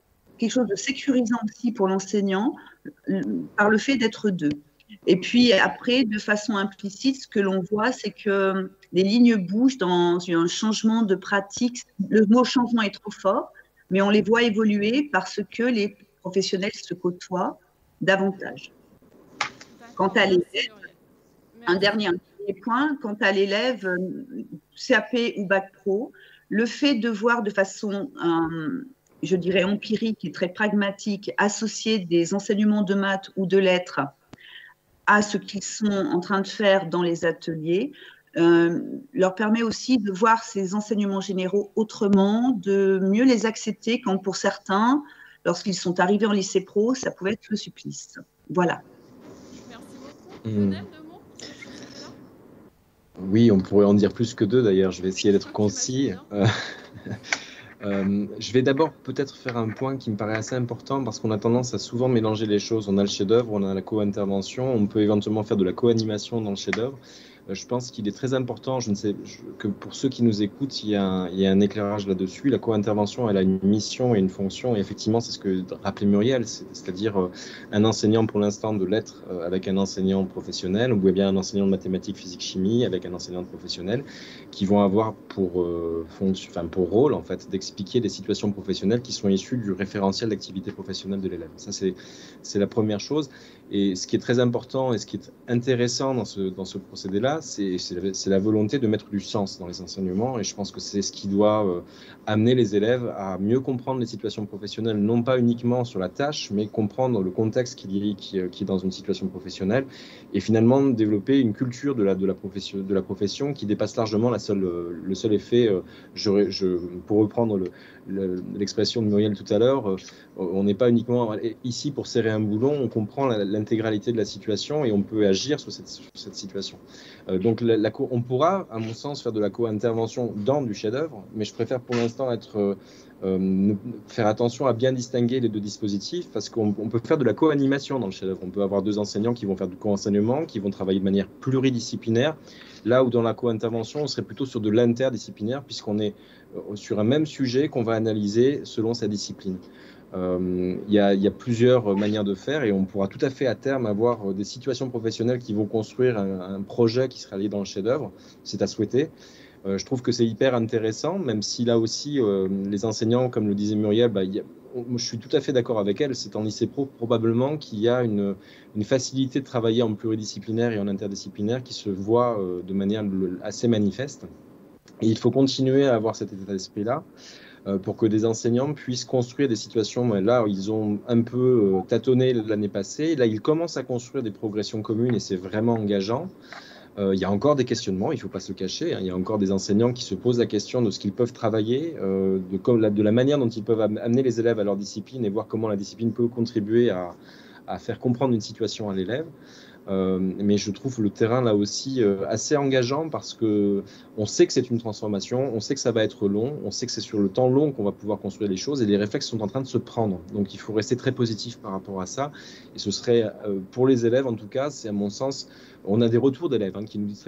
Speaker 5: quelque chose de sécurisant aussi pour l'enseignant par le fait d'être deux. Et puis après, de façon implicite, ce que l'on voit, c'est que les lignes bougent dans un changement de pratique. Le mot changement est trop fort, mais on les voit évoluer parce que les professionnels se côtoient davantage. Quant à l'élève, un dernier point, quant à l'élève euh, CAP ou Bac Pro, le fait de voir de façon euh, je dirais, empirique et très pragmatique, associer des enseignements de maths ou de lettres à ce qu'ils sont en train de faire dans les ateliers, euh, leur permet aussi de voir ces enseignements généraux autrement, de mieux les accepter quand pour certains, lorsqu'ils sont arrivés en lycée pro, ça pouvait être le supplice. Voilà. Merci
Speaker 6: beaucoup. Hmm. Oui, on pourrait en dire plus que deux d'ailleurs. Je vais essayer d'être concis. Euh, je vais d'abord peut-être faire un point qui me paraît assez important parce qu'on a tendance à souvent mélanger les choses. On a le chef-d'œuvre, on a la co-intervention, on peut éventuellement faire de la co-animation dans le chef-d'œuvre. Euh, je pense qu'il est très important, je ne sais, que pour ceux qui nous écoutent, il y a un, éclairage là-dessus. La co-intervention, elle a une mission et une fonction, et effectivement, c'est ce que rappelait Muriel, c'est-à-dire euh, un enseignant pour l'instant de lettres euh, avec un enseignant professionnel, ou bien un enseignant de mathématiques, physique, chimie avec un enseignant professionnel, qui vont avoir pour, rôle, en fait, d'expliquer des situations professionnelles qui sont issues du référentiel d'activité professionnelle de l'élève. Ça, c'est la première chose. Et ce qui est très important et ce qui est intéressant dans ce procédé-là, c'est la, volonté de mettre du sens dans les enseignements. Et je pense que c'est ce qui doit euh, amener les élèves à mieux comprendre les situations professionnelles, non pas uniquement sur la tâche, mais comprendre le contexte qui, euh, est dans une situation professionnelle. Et finalement, développer une culture de la, profession, qui dépasse largement la seule, euh, le seul effet. Je, pour reprendre l'expression de Muriel tout à l'heure, on n'est pas uniquement ici pour serrer un boulon, on comprend l'intégralité de la situation et on peut agir sur cette, situation. Euh, donc on pourra, à mon sens, faire de la co-intervention dans du chef-d'œuvre, mais je préfère pour l'instant être euh, euh, faire attention à bien distinguer les deux dispositifs parce qu'on peut faire de la co-animation dans le chef-d'œuvre. On peut avoir deux enseignants qui vont faire du co-enseignement, qui vont travailler de manière pluridisciplinaire, là où dans la co-intervention, on serait plutôt sur de l'interdisciplinaire puisqu'on est sur un même sujet qu'on va analyser selon sa discipline. Euh, il y, a, plusieurs manières de faire et on pourra tout à fait à terme avoir euh, des situations professionnelles qui vont construire un, projet qui sera lié dans le chef-d'œuvre. C'est à souhaiter. Euh, je trouve que c'est hyper intéressant, même si là aussi, les enseignants, comme le disait Muriel, bah, je suis tout à fait d'accord avec elle. C'est en lycée pro probablement qu'il y a une, facilité de travailler en pluridisciplinaire et en interdisciplinaire qui se voit de manière assez manifeste. Il faut continuer à avoir cet état d'esprit-là. Euh, pour que des enseignants puissent construire des situations. Là, ils ont un peu euh, tâtonné l'année passée. Là, ils commencent à construire des progressions communes et c'est vraiment engageant. Euh, il y a encore des questionnements, il ne faut pas se le cacher. Hein. Il y a encore des enseignants qui se posent la question de ce qu'ils peuvent travailler, de, la, manière dont ils peuvent amener les élèves à leur discipline et voir comment la discipline peut contribuer à faire comprendre une situation à l'élève. Euh, mais je trouve le terrain là aussi euh, assez engageant parce que on sait que c'est une transformation, on sait que ça va être long, on sait que c'est sur le temps long qu'on va pouvoir construire les choses et les réflexes sont en train de se prendre. Donc il faut rester très positif par rapport à ça. Et ce serait euh, pour les élèves en tout cas, c'est à mon sens, on a des retours d'élèves hein, qui nous disent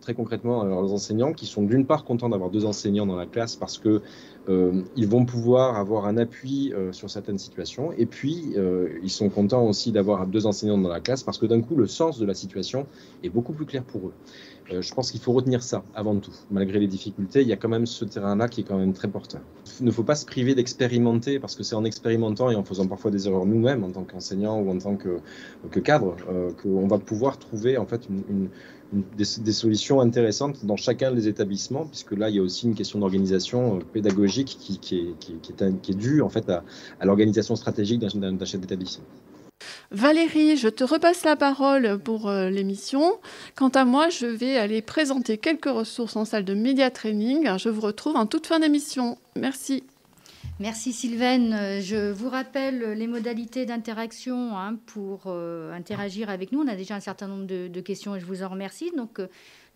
Speaker 6: très, concrètement à leurs enseignants qui sont d'une part contents d'avoir deux enseignants dans la classe parce que euh, ils vont pouvoir avoir un appui euh, sur certaines situations. Et puis, euh, ils sont contents aussi d'avoir deux enseignants dans la classe parce que d'un coup, le sens de la situation est beaucoup plus clair pour eux. Je pense qu'il faut retenir ça avant tout. Malgré les difficultés, il y a quand même ce terrain-là qui est quand même très porteur. Il ne faut pas se priver d'expérimenter parce que c'est en expérimentant et en faisant parfois des erreurs nous-mêmes en tant qu'enseignant ou en tant que, que cadre qu'on va pouvoir trouver en fait des, solutions intéressantes dans chacun des établissements, puisque là, il y a aussi une question d'organisation euh, pédagogique qui, est, due en fait à, l'organisation stratégique d'un chef d'établissement.
Speaker 3: Valérie, je te repasse la parole pour euh, l'émission. Quant à moi, je vais aller présenter quelques ressources en salle de média training. Je vous retrouve en toute fin d'émission. Merci.
Speaker 2: Merci Sylvaine. Euh, je vous rappelle les modalités d'interaction hein, pour euh, interagir avec nous. On a déjà un certain nombre de, questions et je vous en remercie. Donc,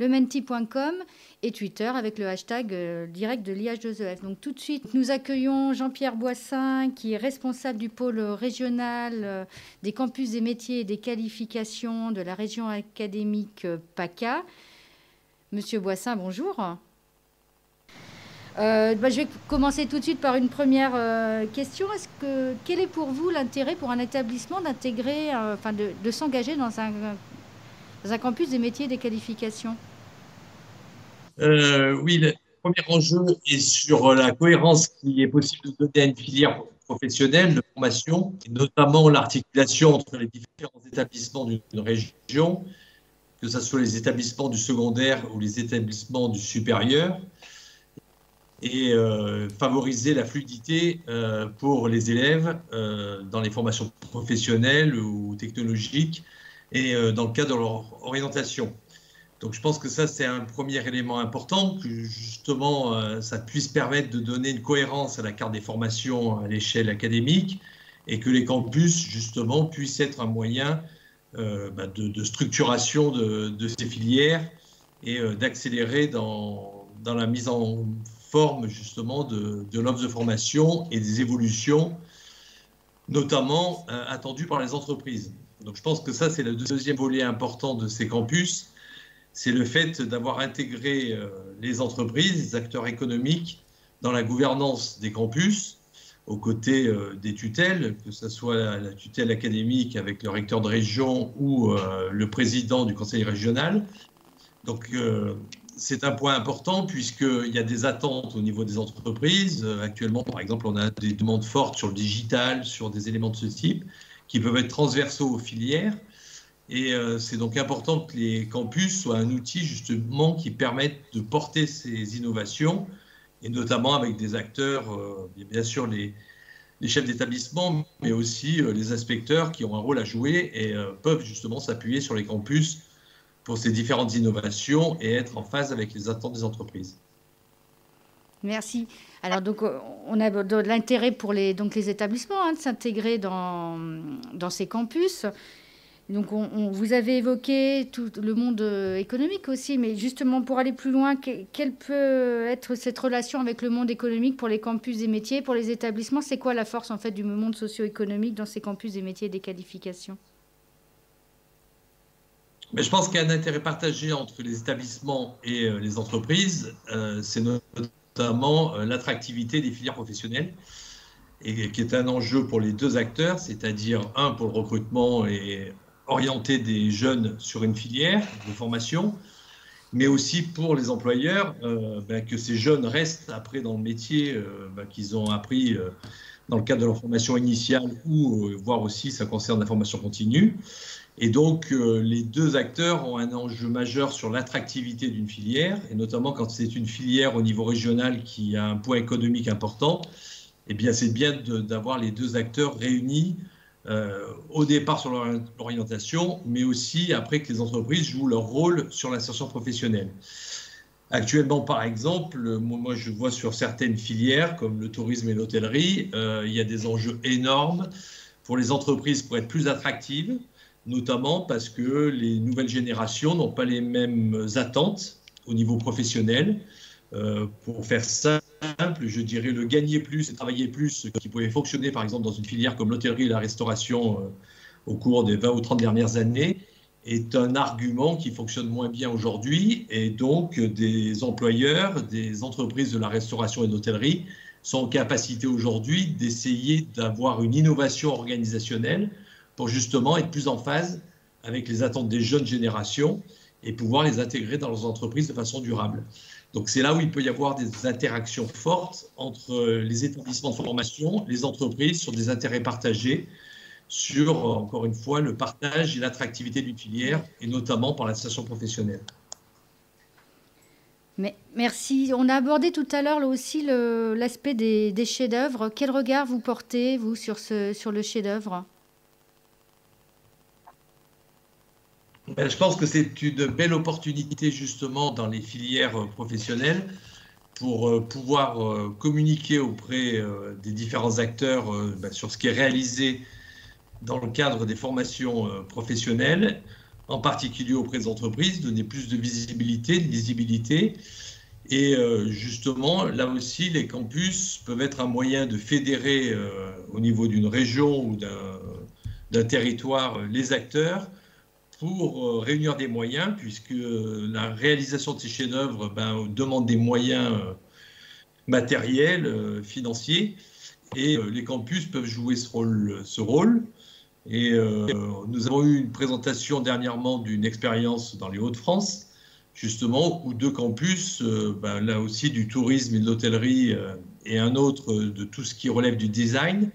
Speaker 2: le menti.com et Twitter avec le hashtag direct de l'IH2EF. Donc, tout de suite, nous accueillons Jean-Pierre Boissin, qui est responsable du pôle régional des campus des métiers et des qualifications de la région académique PACA. Monsieur Boissin, bonjour. Euh, bah, je vais commencer tout de suite par une première euh, question. Quel est pour vous l'intérêt pour un établissement d'intégrer, euh, enfin de, s'engager dans un, dans un campus des métiers et des qualifications?
Speaker 7: Oui, le premier enjeu est sur la cohérence qui est possible de donner à une filière professionnelle de formation, notamment l'articulation entre les différents établissements d'une région, que ce soit les établissements du secondaire ou les établissements du supérieur et euh, favoriser la fluidité euh, pour les élèves euh, dans les formations professionnelles ou technologiques et dans le cadre de leur orientation. Donc je pense que ça, c'est un premier élément important, que justement, ça puisse permettre de donner une cohérence à la carte des formations à l'échelle académique et que les campus, justement, puissent être un moyen bah, de, structuration de, ces filières et d'accélérer dans, dans la mise en forme justement de, de l'offre de formation et des évolutions, notamment attendues par les entreprises. Donc je pense que ça, c'est le deuxième volet important de ces campus, c'est le fait d'avoir intégré les entreprises, les acteurs économiques dans la gouvernance des campus, aux côtés euh, des tutelles, que ce soit la, tutelle académique avec le recteur de région ou euh, le président du conseil régional. Donc euh, c'est un point important puisqu'il y a des attentes au niveau des entreprises. Actuellement, par exemple, on a des demandes fortes sur le digital, sur des éléments de ce type, qui peuvent être transversaux aux filières. Et c'est donc important que les campus soient un outil justement qui permette de porter ces innovations et notamment avec des acteurs, euh, bien sûr les, chefs d'établissement, mais aussi euh, les inspecteurs qui ont un rôle à jouer et euh, peuvent justement s'appuyer sur les campus pour ces différentes innovations et être en phase avec les attentes des entreprises.
Speaker 2: Merci. Alors donc on a de l'intérêt pour les donc les établissements hein, de s'intégrer dans dans ces campus. Donc, on, vous avez évoqué tout le monde euh, économique aussi, mais justement, pour aller plus loin, quelle peut être cette relation avec le monde économique pour les campus des métiers, pour les établissements? C'est quoi la force, en fait, du monde socio-économique dans ces campus des métiers et des qualifications?
Speaker 7: Mais je pense qu'il y a un intérêt partagé entre les établissements et euh, les entreprises. Euh, c'est notamment l'attractivité des filières professionnelles et qui est un enjeu pour les deux acteurs, c'est-à-dire un pour le recrutement et orienter des jeunes sur une filière de formation, mais aussi pour les employeurs, euh, ben, que ces jeunes restent après dans le métier euh, ben, qu'ils ont appris euh, dans le cadre de leur formation initiale ou voire aussi ça concerne la formation continue. Et donc les deux acteurs ont un enjeu majeur sur l'attractivité d'une filière, et notamment quand c'est une filière au niveau régional qui a un poids économique important, eh bien c'est bien d'avoir les deux acteurs réunis au départ sur l'orientation, mais aussi après que les entreprises jouent leur rôle sur l'insertion professionnelle. Actuellement, par exemple, moi je vois sur certaines filières comme le tourisme et l'hôtellerie, euh, il y a des enjeux énormes pour les entreprises pour être plus attractives, notamment parce que les nouvelles générations n'ont pas les mêmes attentes au niveau professionnel. Euh, pour faire ça, simple, je dirais le gagner plus et travailler plus, qui pouvait fonctionner par exemple dans une filière comme l'hôtellerie et la restauration euh, au cours des 20 ou 30 dernières années, est un argument qui fonctionne moins bien aujourd'hui. Et donc, des employeurs, des entreprises de la restauration et de l'hôtellerie sont en capacité aujourd'hui d'essayer d'avoir une innovation organisationnelle pour justement être plus en phase avec les attentes des jeunes générations et pouvoir les intégrer dans leurs entreprises de façon durable. Donc c'est là où il peut y avoir des interactions fortes entre les établissements de formation, les entreprises, sur des intérêts partagés, sur, encore une fois, le partage et l'attractivité d'une filière, et notamment par la station professionnelle.
Speaker 2: Mais, merci. On a abordé tout à l'heure aussi l'aspect des, chefs-d'œuvre. Quel regard vous portez, vous, sur, sur le chef-d'œuvre?
Speaker 7: Je pense que c'est une belle opportunité justement dans les filières professionnelles pour euh, pouvoir euh, communiquer auprès euh, des différents acteurs ben, sur ce qui est réalisé dans le cadre des formations professionnelles, en particulier auprès des entreprises, donner plus de visibilité, de lisibilité. Et justement, là aussi, les campus peuvent être un moyen de fédérer au niveau d'une région ou d'un territoire les acteurs pour euh, réunir des moyens, puisque la réalisation de ces chefs-d'œuvre ben, demande des moyens euh, matériels, euh, financiers, et les campus peuvent jouer ce rôle. Ce rôle. Et nous avons eu une présentation dernièrement d'une expérience dans les Hauts-de-France, justement, où deux campus, ben, là aussi du tourisme et de l'hôtellerie, et un autre de tout ce qui relève du design,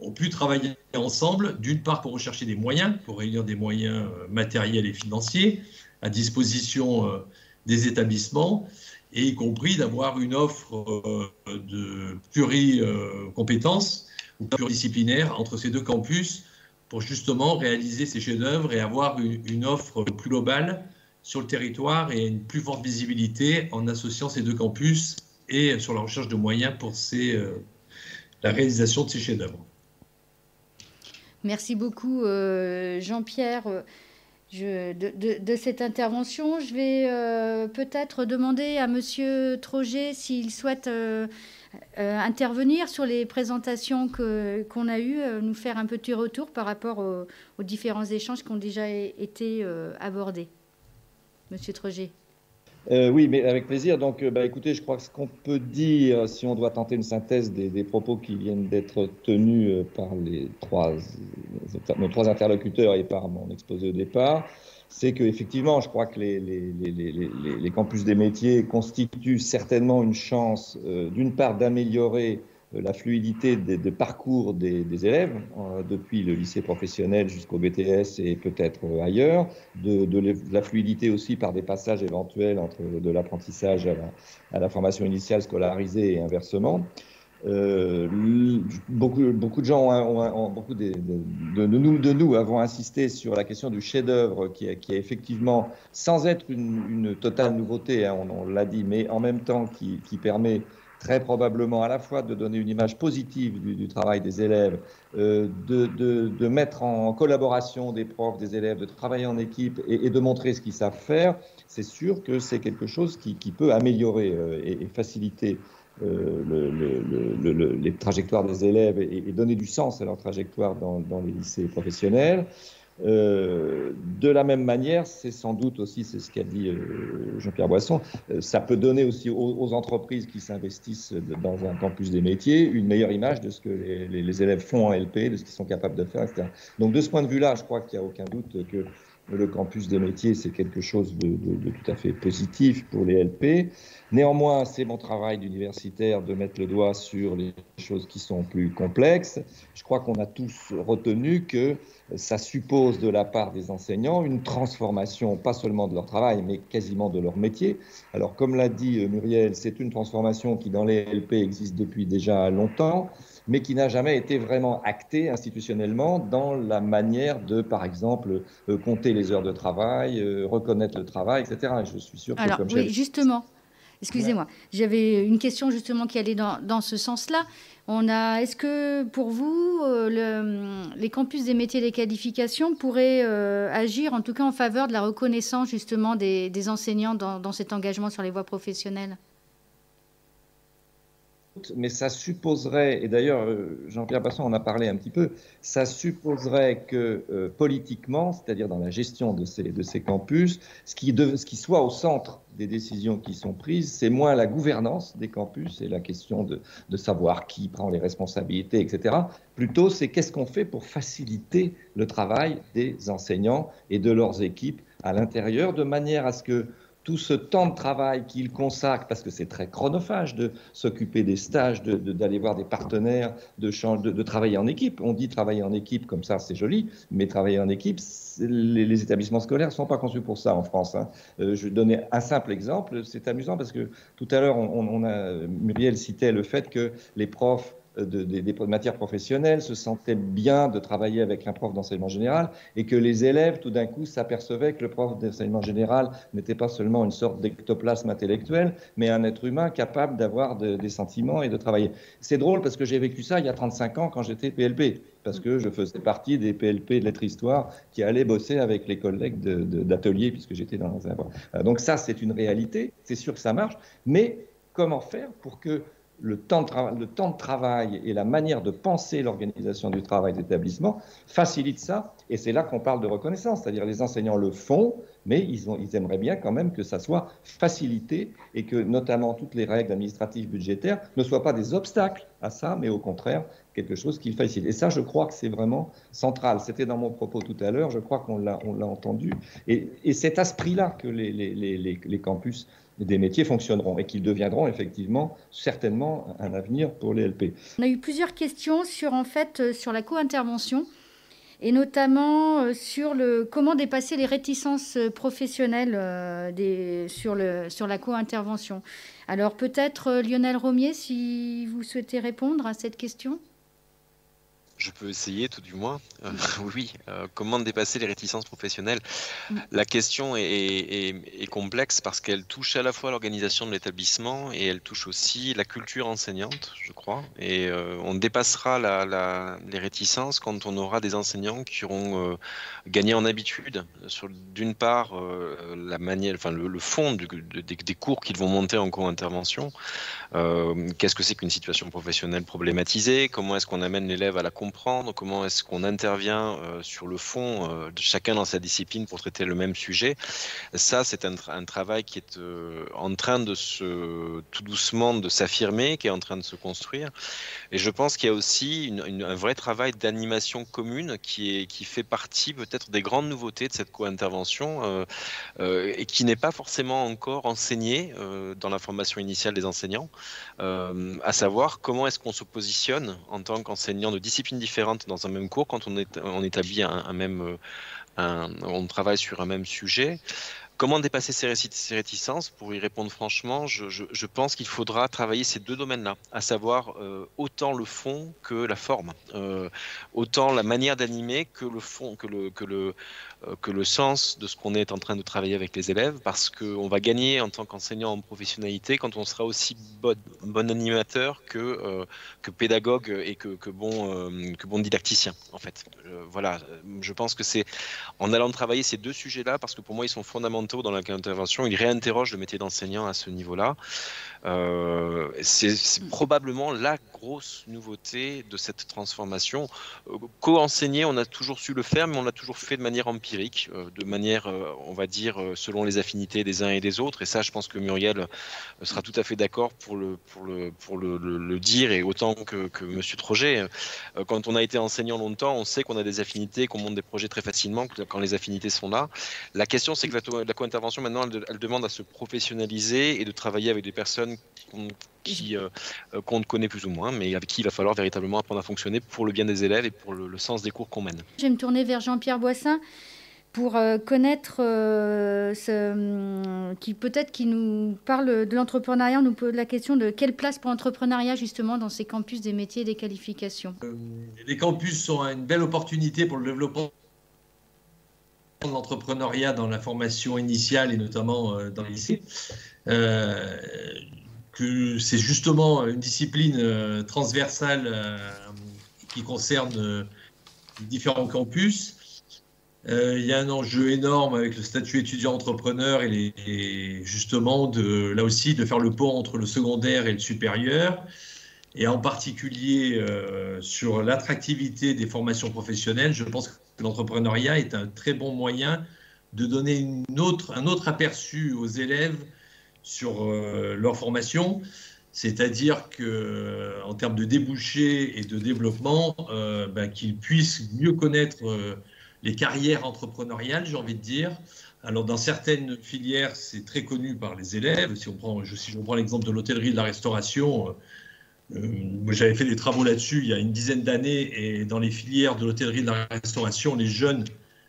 Speaker 7: ont pu travailler ensemble, d'une part pour rechercher des moyens, pour réunir des moyens euh, matériels et financiers à disposition euh, des établissements, et y compris d'avoir une offre euh, de pluricompétences ou pluridisciplinaire entre ces deux campus pour justement réaliser ces chefs-d'œuvre et avoir une offre plus globale sur le territoire et une plus forte visibilité en associant ces deux campus et sur la recherche de moyens pour la réalisation de ces chefs-d'œuvre.
Speaker 2: Merci beaucoup, euh, Jean-Pierre. de, cette intervention. Je vais peut-être demander à Monsieur Troget s'il souhaite intervenir sur les présentations qu'on a eues, nous faire un petit retour par rapport aux, différents échanges qui ont déjà été abordés. Monsieur Troget.
Speaker 4: Euh, oui, mais avec plaisir. Donc, euh, bah, écoutez, je crois que ce qu'on peut dire, si on doit tenter une synthèse des, propos qui viennent d'être tenus euh, par les trois, nos trois interlocuteurs et par mon exposé au départ, c'est qu'effectivement, je crois que les, les, les, les, campus des métiers constituent certainement une chance, d'une part, d'améliorer la fluidité des, parcours des, élèves, euh, depuis le lycée professionnel jusqu'au BTS et peut-être euh, ailleurs, de, la fluidité aussi par des passages éventuels entre de l'apprentissage à la, formation initiale scolarisée et inversement. beaucoup, de gens, ont, beaucoup de, nous, avons insisté sur la question du chef-d'œuvre qui, qui, est effectivement, sans être une, totale nouveauté, hein, on, l'a dit, mais en même temps qui permet très probablement à la fois de donner une image positive du, travail des élèves, euh, de, de, de, mettre en collaboration des profs, des élèves, de travailler en équipe et, de montrer ce qu'ils savent faire, c'est sûr que c'est quelque chose qui, qui peut améliorer euh, et, faciliter euh, le, le, les trajectoires des élèves et, et, donner du sens à leur trajectoire dans, dans les lycées professionnels. Euh, de la même manière, c'est sans doute aussi, c'est ce qu'a dit euh, Jean-Pierre Boisson, euh, ça peut donner aussi aux, entreprises qui s'investissent dans un campus des métiers une meilleure image de ce que les, élèves font en LP, de ce qu'ils sont capables de faire, etc. Donc de ce point de vue-là, je crois qu'il n'y a aucun doute que le campus des métiers, c'est quelque chose de, tout à fait positif pour les LP. Néanmoins, c'est mon travail d'universitaire de mettre le doigt sur les choses qui sont plus complexes. Je crois qu'on a tous retenu que ça suppose de la part des enseignants une transformation, pas seulement de leur travail, mais quasiment de leur métier. Alors, comme l'a dit euh, Muriel, c'est une transformation qui dans les LP existe depuis déjà longtemps mais qui n'a jamais été vraiment actée institutionnellement dans la manière de, par exemple, euh, compter les heures de travail, euh, reconnaître le travail, etc. je suis sûr
Speaker 2: que Alors, oui, justement, Excusez-moi, j'avais une question justement qui allait dans, dans ce sens-là. On a, est-ce que pour vous, euh, le, les campus des métiers et des qualifications pourraient euh, agir en tout cas en faveur de la reconnaissance justement des, des enseignants dans, dans cet engagement sur les voies professionnelles?
Speaker 4: Mais ça supposerait, et d'ailleurs euh, Jean-Pierre Basson en a parlé un petit peu, ça supposerait que euh, politiquement, c'est-à-dire dans la gestion de ces, campus, ce qui, soit au centre des décisions qui sont prises, c'est moins la gouvernance des campus et la question de savoir qui prend les responsabilités, etc. Plutôt, c'est qu'est-ce qu'on fait pour faciliter le travail des enseignants et de leurs équipes à l'intérieur, de manière à ce que tout ce temps de travail qu'il consacre, parce que c'est très chronophage de s'occuper des stages, d'aller de, voir des partenaires, de, de, travailler en équipe. On dit travailler en équipe, comme ça c'est joli, mais travailler en équipe, les, établissements scolaires ne sont pas conçus pour ça en France. Hein. Euh, je donner un simple exemple, c'est amusant parce que tout à l'heure, on, on a, Muriel citait le fait que les profs des matières professionnelles, se sentaient bien de travailler avec un prof d'enseignement général et que les élèves, tout d'un coup, s'apercevaient que le prof d'enseignement général n'était pas seulement une sorte d'ectoplasme intellectuel, mais un être humain capable d'avoir des sentiments et de travailler. C'est drôle parce que j'ai vécu ça il y a 35 ans quand j'étais PLP, parce que je faisais partie des PLP de lettres-histoire qui allaient bosser avec les collègues d'atelier puisque j'étais dans un... Donc ça, c'est une réalité, c'est sûr que ça marche, mais comment faire pour que le temps, de travail et la manière de penser l'organisation du travail d'établissement facilite ça. Et c'est là qu'on parle de reconnaissance, c'est-à-dire les enseignants le font, mais ils, ont, ils, aimeraient bien quand même que ça soit facilité et que notamment toutes les règles administratives budgétaires ne soient pas des obstacles à ça, mais au contraire quelque chose qui facilite. Et ça, je crois que c'est vraiment central. C'était dans mon propos tout à l'heure, je crois qu'on l'a entendu. Et, et c'est à ce prix-là que les, les, les campus des métiers fonctionneront et qu'ils deviendront effectivement certainement un avenir pour les LP.
Speaker 2: On a eu plusieurs questions sur en fait euh, sur la co-intervention et notamment euh, sur le comment dépasser les réticences euh, professionnelles sur, le, sur la co-intervention. Alors peut-être Lionel Romier, si vous souhaitez répondre à cette question.
Speaker 6: Je peux essayer tout du moins. Euh, oui, euh, comment dépasser les réticences professionnelles mm. La question est, complexe parce qu'elle touche à la fois l'organisation de l'établissement et elle touche aussi la culture enseignante, je crois. Et euh, on dépassera les réticences quand on aura des enseignants qui auront gagné en habitude sur d'une part la manière, enfin le, fond des, cours qu'ils vont monter en cours intervention. Qu'est-ce que c'est qu'une situation professionnelle problématisée? Comment est-ce qu'on amène l'élève à la comment est-ce qu'on intervient euh, sur le fond, euh, de chacun dans sa discipline pour traiter le même sujet. Ça, c'est un, travail qui est euh, en train de se, tout doucement, de s'affirmer, qui est en train de se construire. Et je pense qu'il y a aussi un vrai travail d'animation commune qui, est, qui fait partie peut-être des grandes nouveautés de cette co-intervention et qui n'est pas forcément encore enseigné dans la formation initiale des enseignants, à savoir comment est-ce qu'on se positionne en tant qu'enseignant de discipline différentes dans un même cours quand on, est, on établit un, même, euh, on travaille sur un même sujet. Comment dépasser ces, réticences Pour y répondre franchement, je, pense qu'il faudra travailler ces deux domaines-là, à savoir euh, autant le fond que la forme, euh, autant la manière d'animer que le fond, que le, que le, euh, que le sens de ce qu'on est en train de travailler avec les élèves, parce qu'on va gagner en tant qu'enseignant en professionnalité quand on sera aussi bon, bon animateur que, que pédagogue et que, que bon, que bon didacticien, en fait. voilà, je pense que c'est en allant travailler ces deux sujets-là, parce que pour moi ils sont fondamentaux dans l'intervention, il réinterroge le métier d'enseignant à ce niveau-là. Euh, c'est probablement la grosse nouveauté de cette transformation. Euh, co-enseigner, on a toujours su le faire, mais on l'a toujours fait de manière empirique, euh, de manière, on va dire, selon les affinités des uns et des autres. Et ça, je pense que Muriel sera tout à fait d'accord pour le, pour le, pour le, dire, et autant que, que Monsieur Troget. Quand on a été enseignant longtemps, on sait qu'on a des affinités, qu'on monte des projets très facilement quand les affinités sont là. La question, c'est que la, co-intervention, maintenant, elle demande à se professionnaliser et de travailler avec des personnes qui, euh, euh, qu'on connaît plus ou moins, mais avec qui il va falloir véritablement apprendre à fonctionner pour le bien des élèves et pour le, sens des cours qu'on mène.
Speaker 2: Je vais me tourner vers Jean-Pierre Boissin pour euh, connaître ce, hum, qui peut-être qui nous parle de l'entrepreneuriat, nous pose la question de quelle place pour l'entrepreneuriat justement dans ces campus des métiers et des qualifications.
Speaker 7: les campus sont une belle opportunité pour le développement de l'entrepreneuriat dans la formation initiale et notamment dans les lycées c'est justement une discipline euh, transversale euh, qui concerne euh, différents campus. il y a un enjeu énorme avec le statut étudiant-entrepreneur et, justement de, là aussi de faire le pont entre le secondaire et le supérieur et en particulier sur l'attractivité des formations professionnelles. Je pense que l'entrepreneuriat est un très bon moyen de donner un autre aperçu aux élèves sur euh, leur formation. C'est-à-dire que, en termes de débouchés et de développement, euh, ben, qu'ils puissent mieux connaître euh, les carrières entrepreneuriales, j'ai envie de dire. Alors, dans certaines filières, c'est très connu par les élèves. Si on prend, si je prends l'exemple de l'hôtellerie, de la restauration, j'avais fait des travaux là-dessus il y a une dizaine d'années, et dans les filières de l'hôtellerie, de la restauration, les jeunes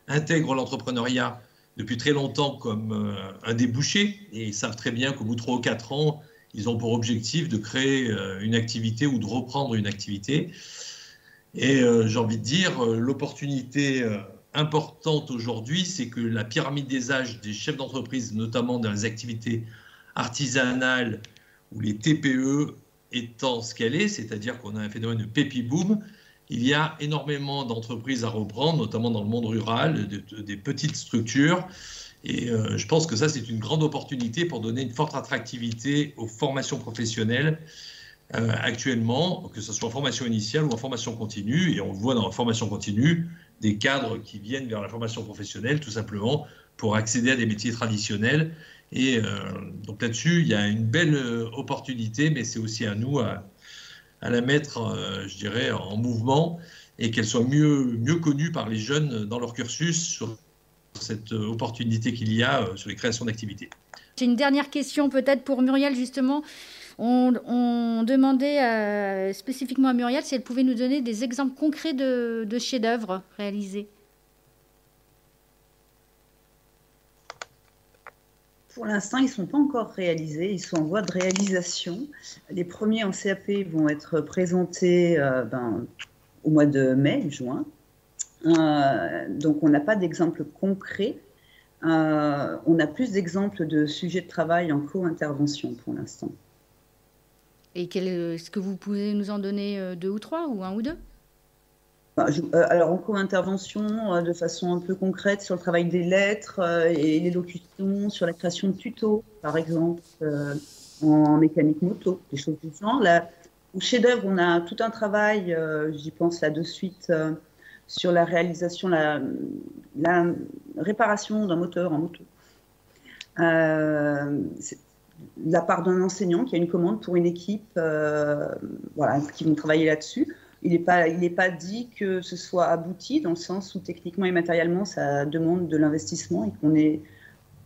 Speaker 7: intègrent l'entrepreneuriat depuis très longtemps comme euh, un débouché et ils savent très bien qu'au bout de 3 ou 4 ans, ils ont pour objectif de créer euh, une activité ou de reprendre une activité. Et euh, j'ai envie de dire, l'opportunité importante aujourd'hui, c'est que la pyramide des âges des chefs d'entreprise, notamment dans les activités artisanales ou les TPE, étant ce qu'elle est, c'est-à-dire qu'on a un phénomène de pépi boom, il y a énormément d'entreprises à reprendre, notamment dans le monde rural, des petites structures. Et euh, je pense que ça, c'est une grande opportunité pour donner une forte attractivité aux formations professionnelles euh, actuellement, que ce soit en formation initiale ou en formation continue. Et on voit dans la formation continue des cadres qui viennent vers la formation professionnelle tout simplement pour accéder à des métiers traditionnels. Et euh, donc là-dessus, il y a une belle opportunité, mais c'est aussi à nous à, à la mettre, euh, je dirais, en mouvement et qu'elle soit mieux, mieux connue par les jeunes dans leur cursus sur cette opportunité qu'il y a euh, sur les créations d'activités.
Speaker 2: J'ai une dernière question peut-être pour Muriel justement. On, demandait spécifiquement à Muriel si elle pouvait nous donner des exemples concrets de chefs-d'œuvre réalisés.
Speaker 5: Pour l'instant, ils ne sont pas encore réalisés, ils sont en voie de réalisation. Les premiers en CAP vont être présentés euh, ben, au mois de mai, juin. donc on n'a pas d'exemple concret. on a plus d'exemples de sujets de travail en co-intervention pour l'instant.
Speaker 2: Et est-ce que vous pouvez nous en donner deux ou trois, ou un ou deux?
Speaker 5: euh, alors, en co-intervention, euh, de façon un peu concrète, sur le travail des lettres euh, et l'élocution, sur la création de tutos, par exemple, en mécanique moto, des choses du genre. Au chef-d'œuvre, on a tout un travail, j'y pense là de suite, sur la réalisation, la, réparation d'un moteur en moto. de la part d'un enseignant qui a une commande pour une équipe voilà, qui vont travailler là-dessus il n'est pas, dit que ce soit abouti dans le sens où techniquement et matériellement ça demande de l'investissement et qu'on n'est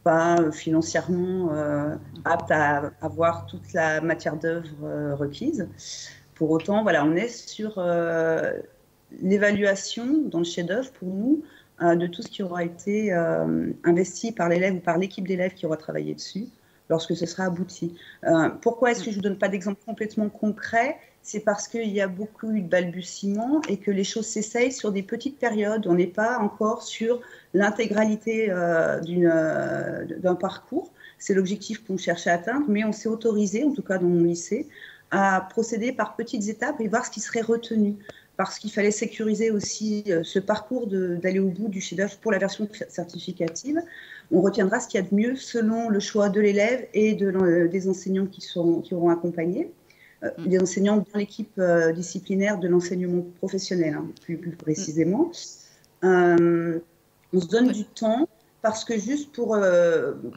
Speaker 5: pas financièrement euh, apte à avoir toute la matière d'œuvre euh, requise. Pour autant, voilà, on est sur euh, l'évaluation dans le chef-d'œuvre pour nous de tout ce qui aura été investi par l'élève ou par l'équipe d'élèves qui aura travaillé dessus lorsque ce sera abouti. pourquoi est-ce que je ne vous donne pas d'exemple complètement concret? C'est parce qu'il y a beaucoup de balbutiements et que les choses s'essayent sur des petites périodes. On n'est pas encore sur l'intégralité euh, euh, d'un parcours. C'est l'objectif qu'on cherche à atteindre, mais on s'est autorisé, en tout cas dans mon lycée, à procéder par petites étapes et voir ce qui serait retenu. Parce qu'il fallait sécuriser aussi euh, ce parcours d'aller au bout du chef-d'œuvre pour la version certificative. On retiendra ce qu'il y a de mieux selon le choix de l'élève et de, des enseignants qui, seront, qui auront accompagné. Euh, mm. des enseignants dans l'équipe euh, disciplinaire de l'enseignement professionnel, hein, plus, précisément. Euh, on se donne du temps parce que juste pour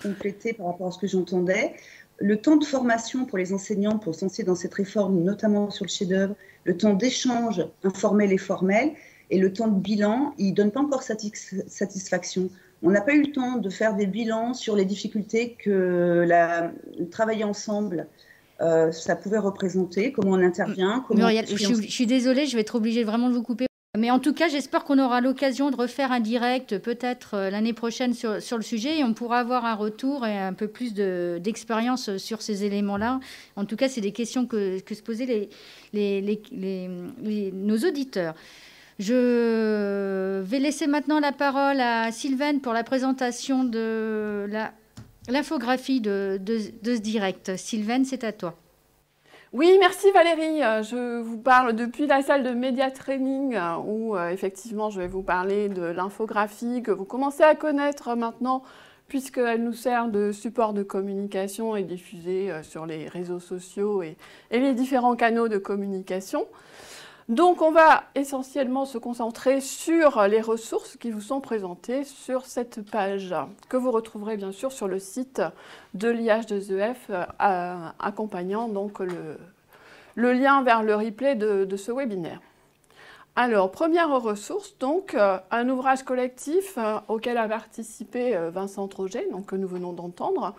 Speaker 5: compléter par rapport à ce que j'entendais, le temps de formation pour les enseignants pour lancer dans cette réforme, notamment sur le chef-d'œuvre, le temps d'échange informel et formel, et le temps de bilan, il ne donne pas encore satisfaction. On n'a pas eu le temps de faire des bilans sur les difficultés que travailler ensemble euh, ça pouvait représenter, comment on intervient. Comment
Speaker 2: Muriel, je, suis désolée, je vais être obligée vraiment de vous couper. Mais en tout cas, j'espère qu'on aura l'occasion de refaire un direct peut-être euh, l'année prochaine sur, sur, le sujet et on pourra avoir un retour et un peu plus d'expérience sur ces éléments-là. En tout cas, c'est des questions que, que se posaient les, les, les, nos auditeurs. Je vais laisser maintenant la parole à Sylvaine pour la présentation de la l'infographie de, ce direct. Sylvaine, c'est à toi.
Speaker 3: Oui, merci Valérie. Euh, je vous parle depuis la salle de média training euh, où euh, effectivement je vais vous parler de l'infographie que vous commencez à connaître maintenant puisqu'elle nous sert de support de communication et diffusée sur les réseaux sociaux et les différents canaux de communication. Donc on va essentiellement se concentrer sur les ressources qui vous sont présentées sur cette page, que vous retrouverez bien sûr sur le site de l'IH2EF, euh, accompagnant donc le, lien vers le replay de, ce webinaire. Alors, première ressource, donc, euh, un ouvrage collectif euh, auquel a participé Vincent Troget, donc, que nous venons d'entendre,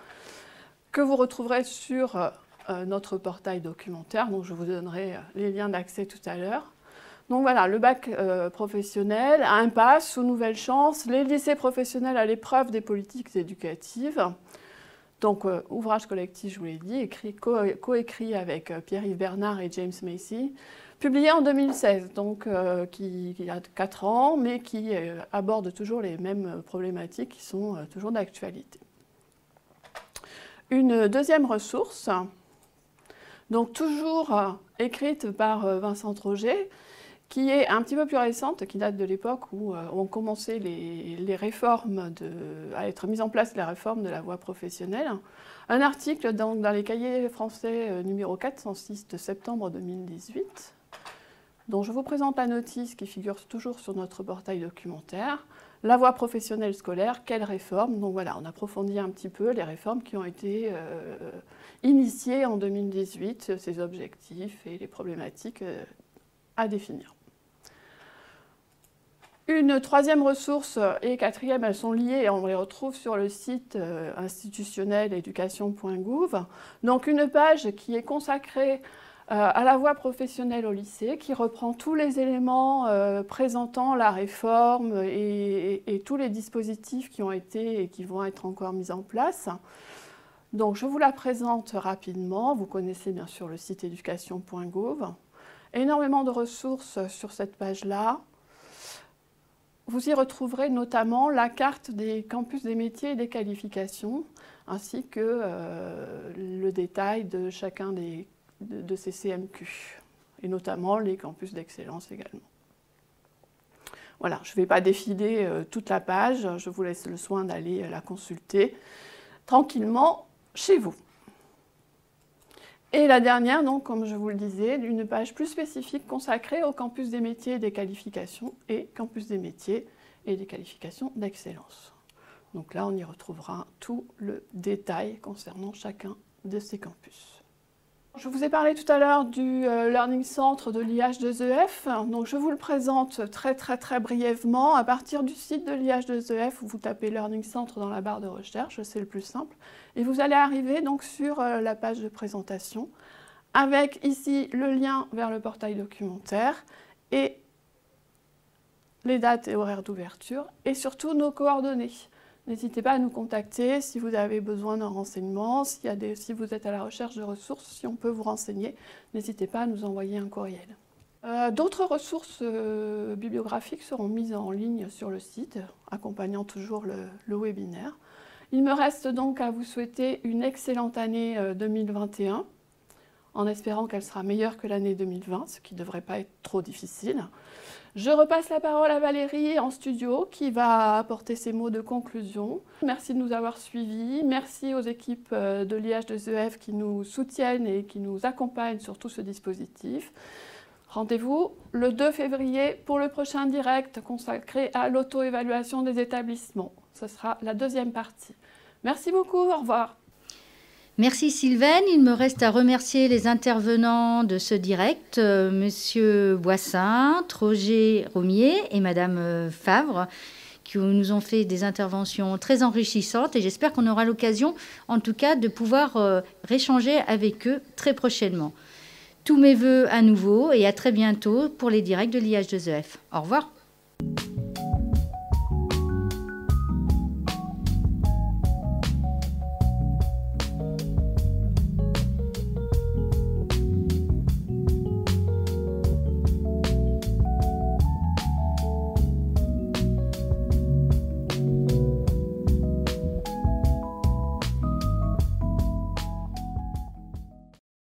Speaker 3: que vous retrouverez sur notre portail documentaire, dont je vous donnerai euh, les liens d'accès tout à l'heure. Donc voilà, le bac euh, professionnel, impasse ou nouvelle chance, les lycées professionnels à l'épreuve des politiques éducatives. Donc ouvrage collectif, je vous l'ai dit, écrit, coécrit avec Pierre-Yves Bernard et James Macy, publié en 2016, donc qui, qui, a 4 ans, mais qui aborde toujours les mêmes problématiques qui sont toujours d'actualité. Une deuxième ressource, donc toujours euh, écrite par euh, Vincent Troget, qui est un petit peu plus récente, qui date de l'époque où euh, ont commencé les, réformes à être mises en place les réformes de la voie professionnelle. Un article dans, dans les cahiers français numéro 406 de septembre 2018, dont je vous présente la notice qui figure toujours sur notre portail documentaire. La voie professionnelle scolaire, quelle réforme Donc voilà, on approfondit un petit peu les réformes qui ont été euh, initiées en 2018, ses objectifs et les problématiques euh, à définir. Une troisième ressource et quatrième, elles sont liées et on les retrouve sur le site euh, institutionnel éducation.gouv. Donc une page qui est consacrée à la voie professionnelle au lycée, qui reprend tous les éléments euh, présentant la réforme et, tous les dispositifs qui ont été et qui vont être encore mis en place. Donc je vous la présente rapidement. Vous connaissez bien sûr le site éducation.gouv. énormément de ressources sur cette page-là. Vous y retrouverez notamment la carte des campus des métiers et des qualifications, ainsi que euh, le détail de chacun des, de, ces CMQ, et notamment les campus d'excellence également. Voilà, je ne vais pas défiler euh, toute la page, je vous laisse le soin d'aller la consulter tranquillement chez vous. Et la dernière, donc, comme je vous le disais, une page plus spécifique consacrée au campus des métiers et des qualifications et campus des métiers et des qualifications d'excellence. Donc là, on y retrouvera tout le détail concernant chacun de ces campus. Je vous ai parlé tout à l'heure du euh, Learning Center de l'IH2EF. Donc je vous le présente très très très brièvement. À partir du site de l'IH2EF, vous tapez Learning Center dans la barre de recherche, c'est le plus simple. Et vous allez arriver donc sur euh, la page de présentation avec ici le lien vers le portail documentaire et les dates et horaires d'ouverture et surtout nos coordonnées. N'hésitez pas à nous contacter si vous avez besoin d'un renseignement, si vous êtes à la recherche de ressources, si on peut vous renseigner, n'hésitez pas à nous envoyer un courriel. Euh, d'autres ressources euh, bibliographiques seront mises en ligne sur le site, accompagnant toujours le, webinaire. Il me reste donc à vous souhaiter une excellente année 2021, euh, en espérant qu'elle sera meilleure que l'année 2020, ce qui ne devrait pas être trop difficile. Je repasse la parole à Valérie en studio qui va apporter ses mots de conclusion. Merci de nous avoir suivis. Merci aux équipes euh, de l'IH2EF qui nous soutiennent et qui nous accompagnent sur tout ce dispositif. Rendez-vous le 2 février pour le prochain direct consacré à l'auto-évaluation des établissements. Ce sera la deuxième partie. Merci beaucoup, au revoir.
Speaker 2: Merci Sylvaine. Il me reste à remercier les intervenants de ce direct, euh, Monsieur Boissin, Roger Romier et Madame euh, Favre, qui nous ont fait des interventions très enrichissantes et j'espère qu'on aura l'occasion, en tout cas, de pouvoir euh, réchanger avec eux très prochainement. Tous mes voeux à nouveau et à très bientôt pour les directs de l'IH2EF. Au revoir.